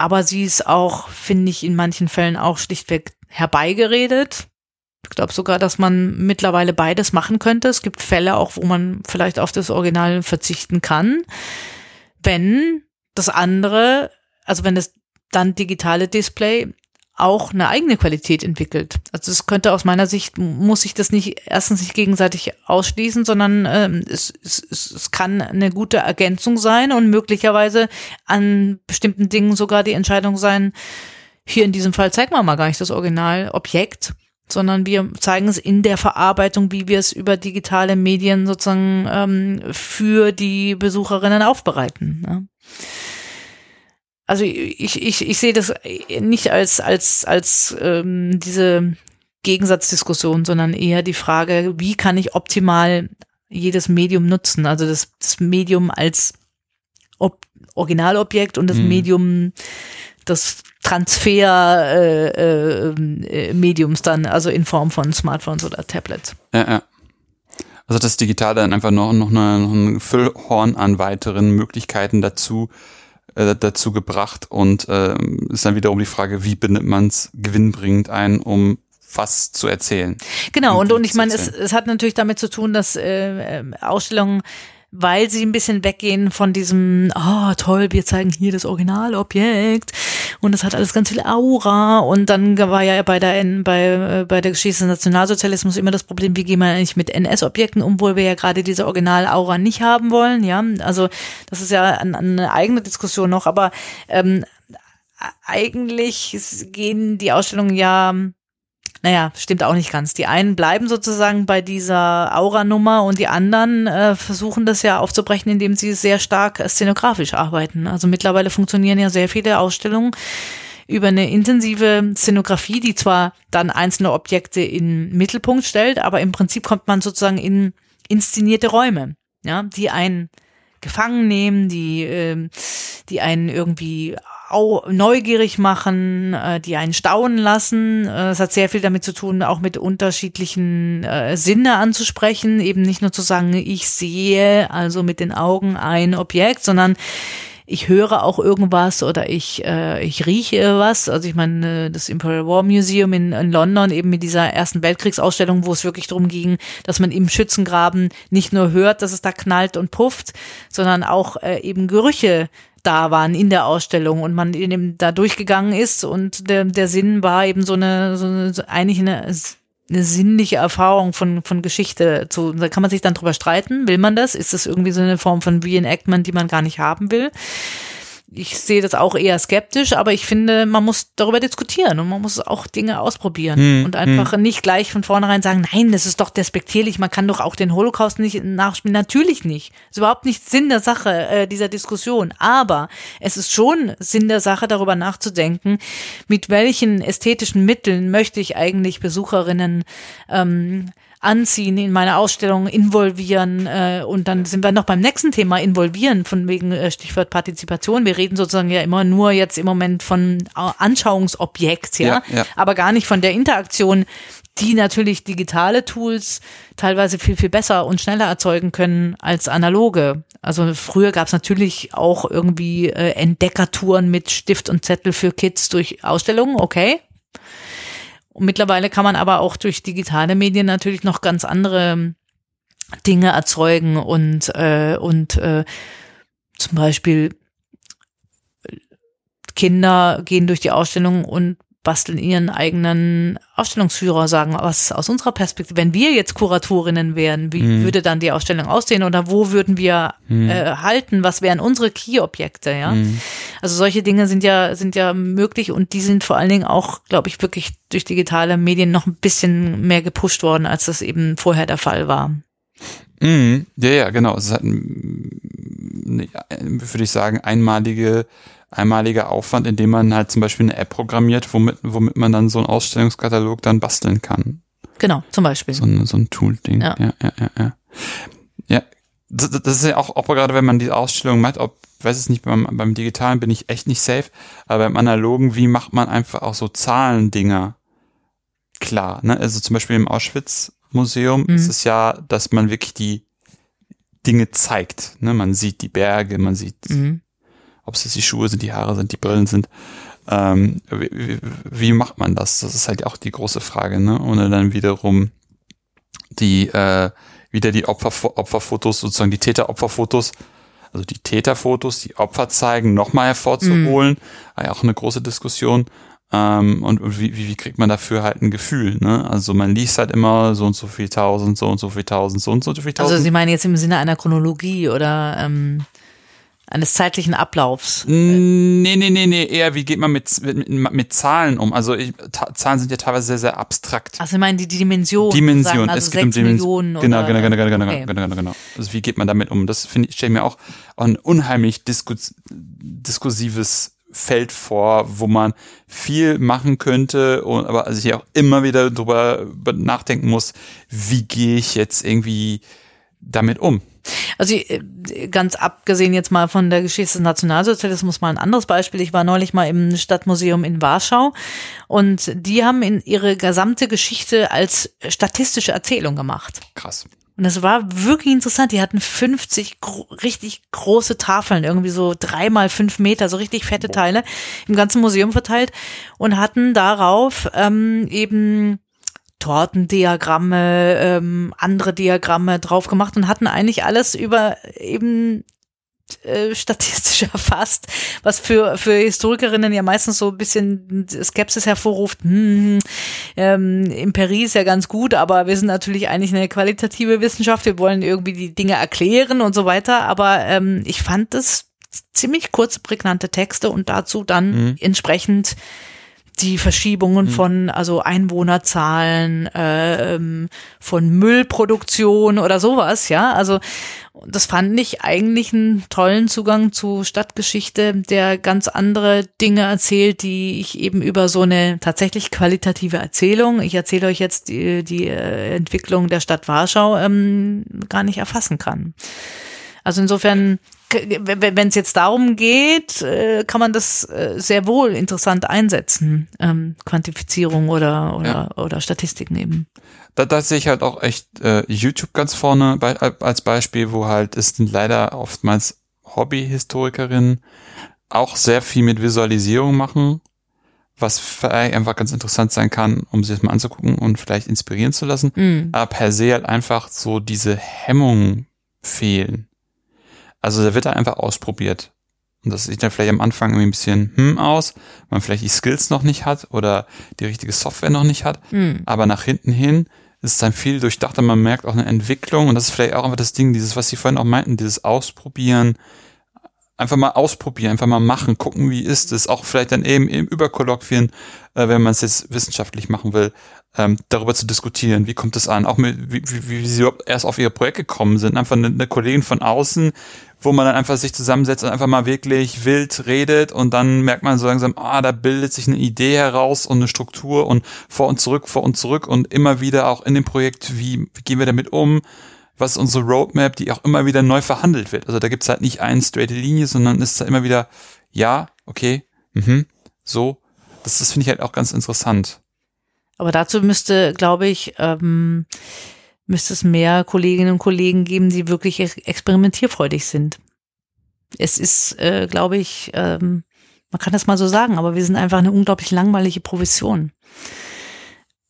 aber sie ist auch, finde ich, in manchen Fällen auch schlichtweg herbeigeredet. Ich glaube sogar, dass man mittlerweile beides machen könnte. Es gibt Fälle auch, wo man vielleicht auf das Original verzichten kann, wenn das andere, also wenn das dann digitale Display auch eine eigene Qualität entwickelt. Also es könnte aus meiner Sicht, muss sich das nicht erstens nicht gegenseitig ausschließen, sondern ähm, es, es, es kann eine gute Ergänzung sein und möglicherweise an bestimmten Dingen sogar die Entscheidung sein, hier in diesem Fall zeigen wir mal gar nicht das Originalobjekt, sondern wir zeigen es in der Verarbeitung, wie wir es über digitale Medien sozusagen ähm, für die Besucherinnen aufbereiten. Ne? Also ich, ich, ich sehe das nicht als, als, als ähm, diese Gegensatzdiskussion, sondern eher die Frage, wie kann ich optimal jedes Medium nutzen? Also das, das Medium als Ob Originalobjekt und das hm. Medium des Transfer-Mediums äh, äh, dann, also in Form von Smartphones oder Tablets. Ja, ja. Also das Digitale dann einfach noch, noch, eine, noch ein Füllhorn an weiteren Möglichkeiten dazu, äh, dazu gebracht und äh, ist dann wiederum die Frage, wie bindet man es gewinnbringend ein, um was zu erzählen. Genau, und, und ich meine, es, es hat natürlich damit zu tun, dass äh, äh Ausstellungen weil sie ein bisschen weggehen von diesem, oh toll, wir zeigen hier das Originalobjekt. Und das hat alles ganz viel Aura. Und dann war ja bei der, bei, äh, bei der Geschichte des Nationalsozialismus immer das Problem, wie gehen wir eigentlich mit NS-Objekten um, wo wir ja gerade diese Original-Aura nicht haben wollen, ja, also das ist ja eine, eine eigene Diskussion noch, aber ähm, eigentlich gehen die Ausstellungen ja naja, stimmt auch nicht ganz. Die einen bleiben sozusagen bei dieser Aura-Nummer und die anderen äh, versuchen das ja aufzubrechen, indem sie sehr stark szenografisch arbeiten. Also mittlerweile funktionieren ja sehr viele Ausstellungen über eine intensive Szenografie, die zwar dann einzelne Objekte in Mittelpunkt stellt, aber im Prinzip kommt man sozusagen in inszenierte Räume, ja, die einen gefangen nehmen, die, äh, die einen irgendwie neugierig machen, äh, die einen staunen lassen. Äh, es hat sehr viel damit zu tun, auch mit unterschiedlichen äh, Sinne anzusprechen, eben nicht nur zu sagen, ich sehe also mit den Augen ein Objekt, sondern ich höre auch irgendwas oder ich, äh, ich rieche was. Also ich meine, das Imperial War Museum in, in London eben mit dieser Ersten Weltkriegsausstellung, wo es wirklich darum ging, dass man im Schützengraben nicht nur hört, dass es da knallt und pufft, sondern auch äh, eben Gerüche da waren in der Ausstellung und man eben da durchgegangen ist und der, der Sinn war eben so eine, so eine so eigentlich eine, eine sinnliche Erfahrung von, von Geschichte zu, da kann man sich dann drüber streiten, will man das? Ist das irgendwie so eine Form von Reenactment, die man gar nicht haben will? Ich sehe das auch eher skeptisch, aber ich finde, man muss darüber diskutieren und man muss auch Dinge ausprobieren hm, und einfach hm. nicht gleich von vornherein sagen, nein, das ist doch despektierlich, man kann doch auch den Holocaust nicht nachspielen. Natürlich nicht. Das ist überhaupt nicht Sinn der Sache äh, dieser Diskussion. Aber es ist schon Sinn der Sache, darüber nachzudenken, mit welchen ästhetischen Mitteln möchte ich eigentlich Besucherinnen ähm, anziehen, in meine Ausstellung involvieren äh, und dann sind wir noch beim nächsten Thema involvieren, von wegen äh, Stichwort Partizipation. Wir reden sozusagen ja immer nur jetzt im Moment von Anschauungsobjekt, ja, ja, ja. aber gar nicht von der Interaktion, die natürlich digitale Tools teilweise viel, viel besser und schneller erzeugen können als analoge. Also früher gab es natürlich auch irgendwie äh, Entdeckertouren mit Stift und Zettel für Kids durch Ausstellungen, okay. Und mittlerweile kann man aber auch durch digitale Medien natürlich noch ganz andere Dinge erzeugen und, äh, und äh, zum Beispiel Kinder gehen durch die Ausstellung und basteln ihren eigenen Ausstellungsführer, sagen, was aus unserer Perspektive, wenn wir jetzt Kuratorinnen wären, wie mhm. würde dann die Ausstellung aussehen oder wo würden wir mhm. äh, halten, was wären unsere Key-Objekte, ja? Mhm. Also solche Dinge sind ja, sind ja möglich und die sind vor allen Dingen auch, glaube ich, wirklich durch digitale Medien noch ein bisschen mehr gepusht worden, als das eben vorher der Fall war. Mhm. Ja, ja, genau. Es hat, würde ich sagen, einmalige einmaliger Aufwand, indem man halt zum Beispiel eine App programmiert, womit, womit man dann so einen Ausstellungskatalog dann basteln kann. Genau, zum Beispiel. So ein, so ein Tool-Ding. Ja. ja, ja, ja, ja. Ja, das, das ist ja auch, auch gerade, wenn man die Ausstellung macht, ob, weiß es nicht, beim, beim Digitalen bin ich echt nicht safe, aber beim Analogen, wie macht man einfach auch so Zahlendinger klar, ne? Also zum Beispiel im Auschwitz-Museum mhm. ist es ja, dass man wirklich die Dinge zeigt, ne? Man sieht die Berge, man sieht mhm ob es jetzt die Schuhe sind, die Haare sind, die Brillen sind. Ähm, wie, wie, macht man das? Das ist halt auch die große Frage, ne? Ohne dann wiederum die, äh, wieder die Opfer, Opferfotos, sozusagen die Täter-Opferfotos, also die Täterfotos, die Opfer zeigen, nochmal hervorzuholen. Mhm. War ja auch eine große Diskussion. Ähm, und, und wie, wie, kriegt man dafür halt ein Gefühl? Ne? Also man liest halt immer so und so viel tausend, so und so viel tausend, so und so viel also tausend. Also Sie meinen jetzt im Sinne einer Chronologie oder ähm eines zeitlichen Ablaufs. Nee, nee, nee, nee, eher wie geht man mit, mit, mit Zahlen um? Also ich, Zahlen sind ja teilweise sehr, sehr abstrakt. Also ich meine die, die Dimension. Dimension, also es geht um Dimensionen. Genau, genau, genau, genau, genau, okay. genau, genau, genau. Also wie geht man damit um? Das finde ich, stelle mir auch, ein unheimlich diskus diskursives Feld vor, wo man viel machen könnte, und, aber also ich auch immer wieder drüber nachdenken muss, wie gehe ich jetzt irgendwie damit um? Also äh, ganz abgesehen jetzt mal von der Geschichte des Nationalsozialismus mal ein anderes Beispiel. Ich war neulich mal im Stadtmuseum in Warschau und die haben in ihre gesamte Geschichte als statistische Erzählung gemacht. Krass. Und das war wirklich interessant. Die hatten 50 gro richtig große Tafeln, irgendwie so drei mal fünf Meter, so richtig fette Teile im ganzen Museum verteilt und hatten darauf ähm, eben Tortendiagramme, ähm, andere Diagramme drauf gemacht und hatten eigentlich alles über eben äh, statistisch erfasst, was für, für Historikerinnen ja meistens so ein bisschen Skepsis hervorruft. Hm, ähm, Empirie ist ja ganz gut, aber wir sind natürlich eigentlich eine qualitative Wissenschaft. Wir wollen irgendwie die Dinge erklären und so weiter. Aber ähm, ich fand das ziemlich kurze, prägnante Texte und dazu dann mhm. entsprechend die Verschiebungen mhm. von also Einwohnerzahlen, äh, ähm, von Müllproduktion oder sowas, ja. Also das fand ich eigentlich einen tollen Zugang zu Stadtgeschichte, der ganz andere Dinge erzählt, die ich eben über so eine tatsächlich qualitative Erzählung, ich erzähle euch jetzt die, die äh, Entwicklung der Stadt Warschau, ähm, gar nicht erfassen kann. Also insofern wenn es jetzt darum geht, äh, kann man das äh, sehr wohl interessant einsetzen, ähm, Quantifizierung oder oder, ja. oder Statistiken eben. Da, da sehe ich halt auch echt äh, YouTube ganz vorne bei, als Beispiel, wo halt es sind leider oftmals Hobbyhistorikerinnen auch sehr viel mit Visualisierung machen, was vielleicht einfach ganz interessant sein kann, um sich das mal anzugucken und vielleicht inspirieren zu lassen. Mm. Aber per se halt einfach so diese Hemmungen fehlen. Also da wird er einfach ausprobiert. Und das sieht dann vielleicht am Anfang irgendwie ein bisschen hm aus, man vielleicht die Skills noch nicht hat oder die richtige Software noch nicht hat. Mhm. Aber nach hinten hin ist es dann viel durchdachter. Man merkt auch eine Entwicklung und das ist vielleicht auch einfach das Ding, dieses, was Sie vorhin auch meinten, dieses Ausprobieren. Einfach mal ausprobieren, einfach mal machen, gucken, wie ist es. Auch vielleicht dann eben im Überkolloquien, äh, wenn man es jetzt wissenschaftlich machen will, ähm, darüber zu diskutieren, wie kommt es an, auch mit, wie, wie, wie sie überhaupt erst auf ihr Projekt gekommen sind. Einfach eine, eine Kollegin von außen, wo man dann einfach sich zusammensetzt und einfach mal wirklich wild redet und dann merkt man so langsam, ah, da bildet sich eine Idee heraus und eine Struktur und vor und zurück, vor und zurück und immer wieder auch in dem Projekt, wie, wie gehen wir damit um? Was ist unsere Roadmap, die auch immer wieder neu verhandelt wird? Also da gibt's halt nicht eine straight Linie, sondern ist da immer wieder, ja, okay, mhm, so. Das, das finde ich halt auch ganz interessant. Aber dazu müsste, glaube ich, ähm, müsste es mehr Kolleginnen und Kollegen geben, die wirklich experimentierfreudig sind. Es ist, äh, glaube ich, ähm, man kann das mal so sagen, aber wir sind einfach eine unglaublich langweilige Provision.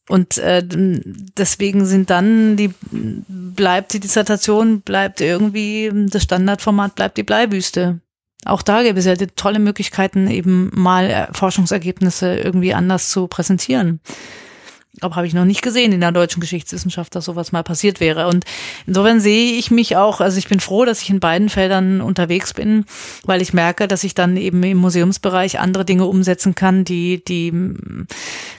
Und äh, deswegen sind dann die bleibt die Dissertation, bleibt irgendwie das Standardformat, bleibt die Bleiwüste. auch da gäbe es ja tolle Möglichkeiten, eben mal Forschungsergebnisse irgendwie anders zu präsentieren. Aber habe ich noch nicht gesehen in der deutschen Geschichtswissenschaft, dass sowas mal passiert wäre. Und insofern sehe ich mich auch, also ich bin froh, dass ich in beiden Feldern unterwegs bin, weil ich merke, dass ich dann eben im Museumsbereich andere Dinge umsetzen kann, die, die,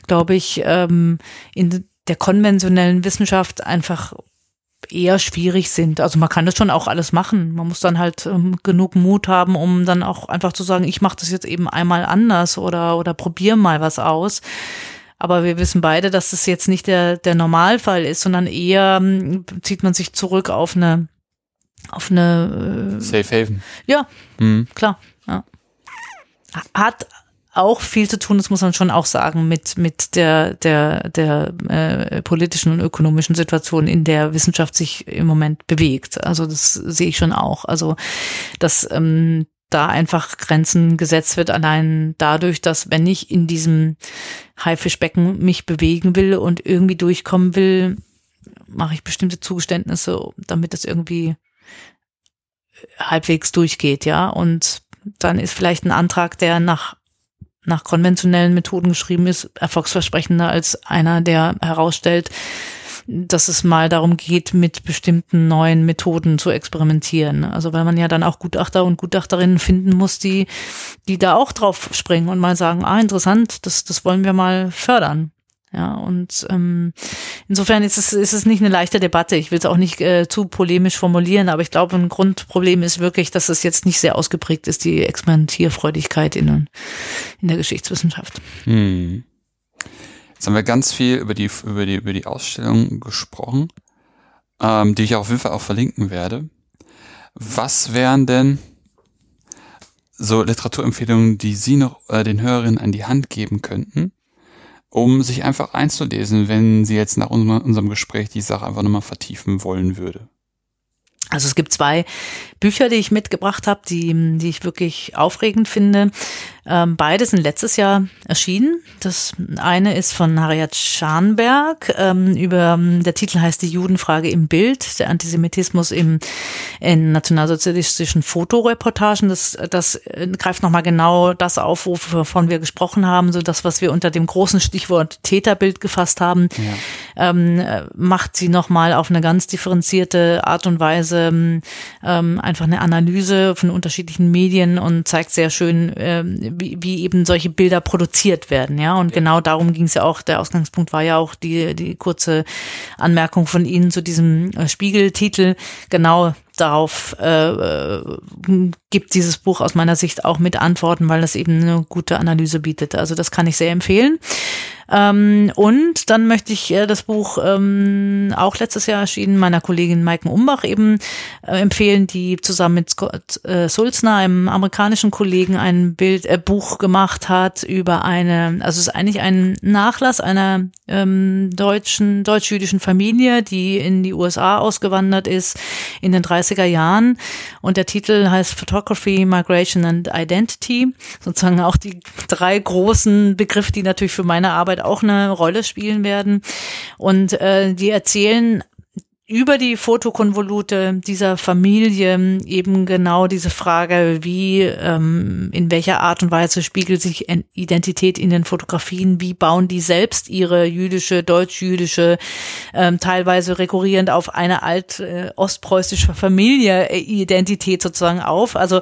glaube ich, ähm, in der konventionellen Wissenschaft einfach eher schwierig sind. Also man kann das schon auch alles machen. Man muss dann halt ähm, genug Mut haben, um dann auch einfach zu sagen, ich mache das jetzt eben einmal anders oder oder probiere mal was aus. Aber wir wissen beide, dass das jetzt nicht der, der Normalfall ist, sondern eher ähm, zieht man sich zurück auf eine, auf eine äh, Safe Haven. Ja, mhm. klar. Ja. Hat auch viel zu tun, das muss man schon auch sagen, mit, mit der, der, der äh, politischen und ökonomischen Situation, in der Wissenschaft sich im Moment bewegt. Also das sehe ich schon auch. Also dass ähm, da einfach Grenzen gesetzt wird, allein dadurch, dass wenn ich in diesem Haifischbecken mich bewegen will und irgendwie durchkommen will, mache ich bestimmte Zugeständnisse, damit es irgendwie halbwegs durchgeht, ja. Und dann ist vielleicht ein Antrag, der nach nach konventionellen Methoden geschrieben ist, erfolgsversprechender als einer, der herausstellt, dass es mal darum geht, mit bestimmten neuen Methoden zu experimentieren. Also weil man ja dann auch Gutachter und Gutachterinnen finden muss, die, die da auch drauf springen und mal sagen, ah, interessant, das, das wollen wir mal fördern. Ja, und ähm, insofern ist es, ist es nicht eine leichte Debatte. Ich will es auch nicht äh, zu polemisch formulieren, aber ich glaube, ein Grundproblem ist wirklich, dass es jetzt nicht sehr ausgeprägt ist, die Experimentierfreudigkeit in, in der Geschichtswissenschaft. Hm. Jetzt haben wir ganz viel über die, über die, über die Ausstellung gesprochen, ähm, die ich auf jeden Fall auch verlinken werde. Was wären denn so Literaturempfehlungen, die Sie noch äh, den Hörerinnen an die Hand geben könnten, um sich einfach einzulesen, wenn Sie jetzt nach unserem, Gespräch die Sache einfach nochmal vertiefen wollen würde? Also es gibt zwei Bücher, die ich mitgebracht habe, die, die ich wirklich aufregend finde. Ähm, beide sind letztes Jahr erschienen. Das eine ist von Harriet Scharnberg. Ähm, über, der Titel heißt Die Judenfrage im Bild, der Antisemitismus im, in nationalsozialistischen Fotoreportagen. Das, das greift nochmal genau das auf, wovon wir gesprochen haben, so das, was wir unter dem großen Stichwort Täterbild gefasst haben, ja. ähm, macht sie nochmal auf eine ganz differenzierte Art und Weise ähm, einfach eine Analyse von unterschiedlichen Medien und zeigt sehr schön, ähm, wie, wie eben solche Bilder produziert werden, ja. Und ja. genau darum ging es ja auch. Der Ausgangspunkt war ja auch die, die kurze Anmerkung von Ihnen zu diesem äh, Spiegeltitel. Genau darauf äh, äh, gibt dieses Buch aus meiner Sicht auch mit Antworten, weil das eben eine gute Analyse bietet. Also das kann ich sehr empfehlen. Ähm, und dann möchte ich äh, das Buch ähm, auch letztes Jahr erschienen meiner Kollegin Maiken Umbach eben äh, empfehlen, die zusammen mit Scott äh, Sulzner, einem amerikanischen Kollegen, ein Bild, äh, Buch gemacht hat über eine, also es ist eigentlich ein Nachlass einer ähm, deutschen, deutsch-jüdischen Familie, die in die USA ausgewandert ist in den 30er Jahren. Und der Titel heißt Photography, Migration and Identity. Sozusagen auch die drei großen Begriffe, die natürlich für meine Arbeit auch eine Rolle spielen werden. Und äh, die erzählen über die Fotokonvolute dieser Familie eben genau diese Frage, wie, ähm, in welcher Art und Weise spiegelt sich Identität in den Fotografien, wie bauen die selbst ihre jüdische, deutsch-jüdische, ähm, teilweise rekurrierend auf eine alt äh, Familie äh, Identität sozusagen auf. Also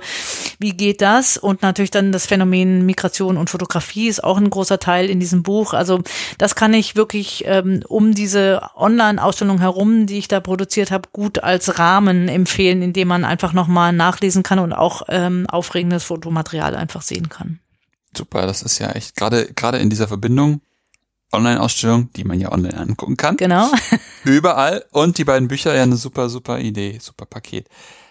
wie geht das? Und natürlich dann das Phänomen Migration und Fotografie ist auch ein großer Teil in diesem Buch. Also das kann ich wirklich ähm, um diese Online-Ausstellung herum, die ich da produziert habe, gut als Rahmen empfehlen, in dem man einfach nochmal nachlesen kann und auch ähm, aufregendes Fotomaterial einfach sehen kann. Super, das ist ja echt gerade gerade in dieser Verbindung Online-Ausstellung, die man ja online angucken kann. Genau. Überall und die beiden Bücher ja eine super super Idee, super Paket.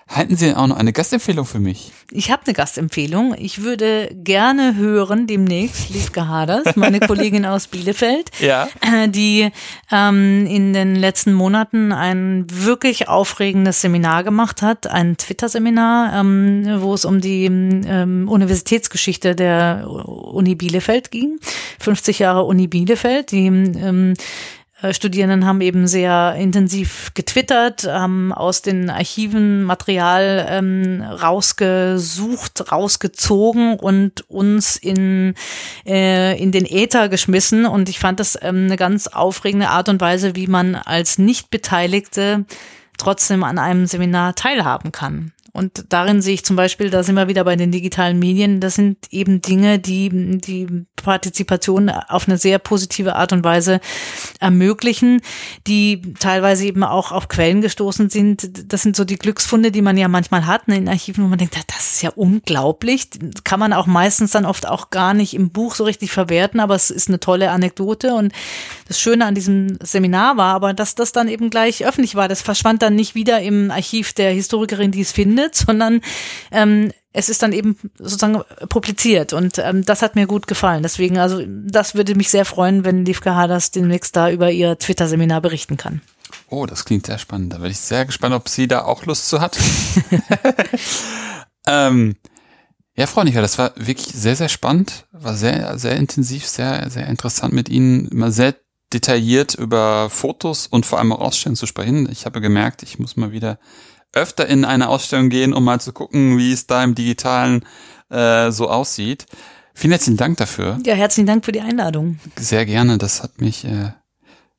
Halten Sie auch noch eine Gastempfehlung für mich? Ich habe eine Gastempfehlung. Ich würde gerne hören demnächst Liebke Haders, meine Kollegin aus Bielefeld, ja. die ähm, in den letzten Monaten ein wirklich aufregendes Seminar gemacht hat, ein Twitter-Seminar, ähm, wo es um die ähm, Universitätsgeschichte der Uni Bielefeld ging. 50 Jahre Uni Bielefeld, die ähm, äh, Studierenden haben eben sehr intensiv getwittert, haben aus den Archiven Material ähm, rausgesucht, rausgezogen und uns in, äh, in den Äther geschmissen. Und ich fand das ähm, eine ganz aufregende Art und Weise, wie man als Nichtbeteiligte trotzdem an einem Seminar teilhaben kann. Und darin sehe ich zum Beispiel, da sind wir wieder bei den digitalen Medien, das sind eben Dinge, die die Partizipation auf eine sehr positive Art und Weise ermöglichen, die teilweise eben auch auf Quellen gestoßen sind. Das sind so die Glücksfunde, die man ja manchmal hat ne, in Archiven, wo man denkt, das ist ja unglaublich. Kann man auch meistens dann oft auch gar nicht im Buch so richtig verwerten, aber es ist eine tolle Anekdote. Und das Schöne an diesem Seminar war aber, dass das dann eben gleich öffentlich war. Das verschwand dann nicht wieder im Archiv der Historikerin, die es findet findet, sondern ähm, es ist dann eben sozusagen publiziert und ähm, das hat mir gut gefallen. Deswegen, also das würde mich sehr freuen, wenn Liefke Haders demnächst da über ihr Twitter-Seminar berichten kann. Oh, das klingt sehr spannend. Da bin ich sehr gespannt, ob sie da auch Lust zu hat. ähm, ja, Frau Nicker, das war wirklich sehr, sehr spannend, war sehr, sehr intensiv, sehr, sehr interessant mit Ihnen, immer sehr detailliert über Fotos und vor allem auch Ausstellungen zu sprechen. Ich habe gemerkt, ich muss mal wieder öfter in eine Ausstellung gehen, um mal zu gucken, wie es da im Digitalen äh, so aussieht. Vielen herzlichen Dank dafür. Ja, herzlichen Dank für die Einladung. Sehr gerne. Das hat mich äh,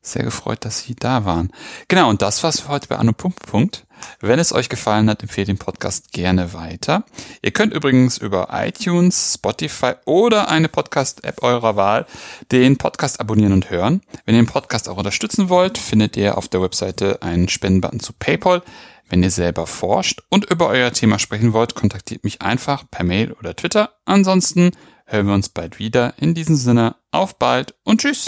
sehr gefreut, dass Sie da waren. Genau, und das war's für heute bei Anno Punkt Punkt. Wenn es euch gefallen hat, empfehlt den Podcast gerne weiter. Ihr könnt übrigens über iTunes, Spotify oder eine Podcast-App eurer Wahl den Podcast abonnieren und hören. Wenn ihr den Podcast auch unterstützen wollt, findet ihr auf der Webseite einen Spendenbutton zu PayPal. Wenn ihr selber forscht und über euer Thema sprechen wollt, kontaktiert mich einfach per Mail oder Twitter. Ansonsten hören wir uns bald wieder. In diesem Sinne, auf bald und tschüss.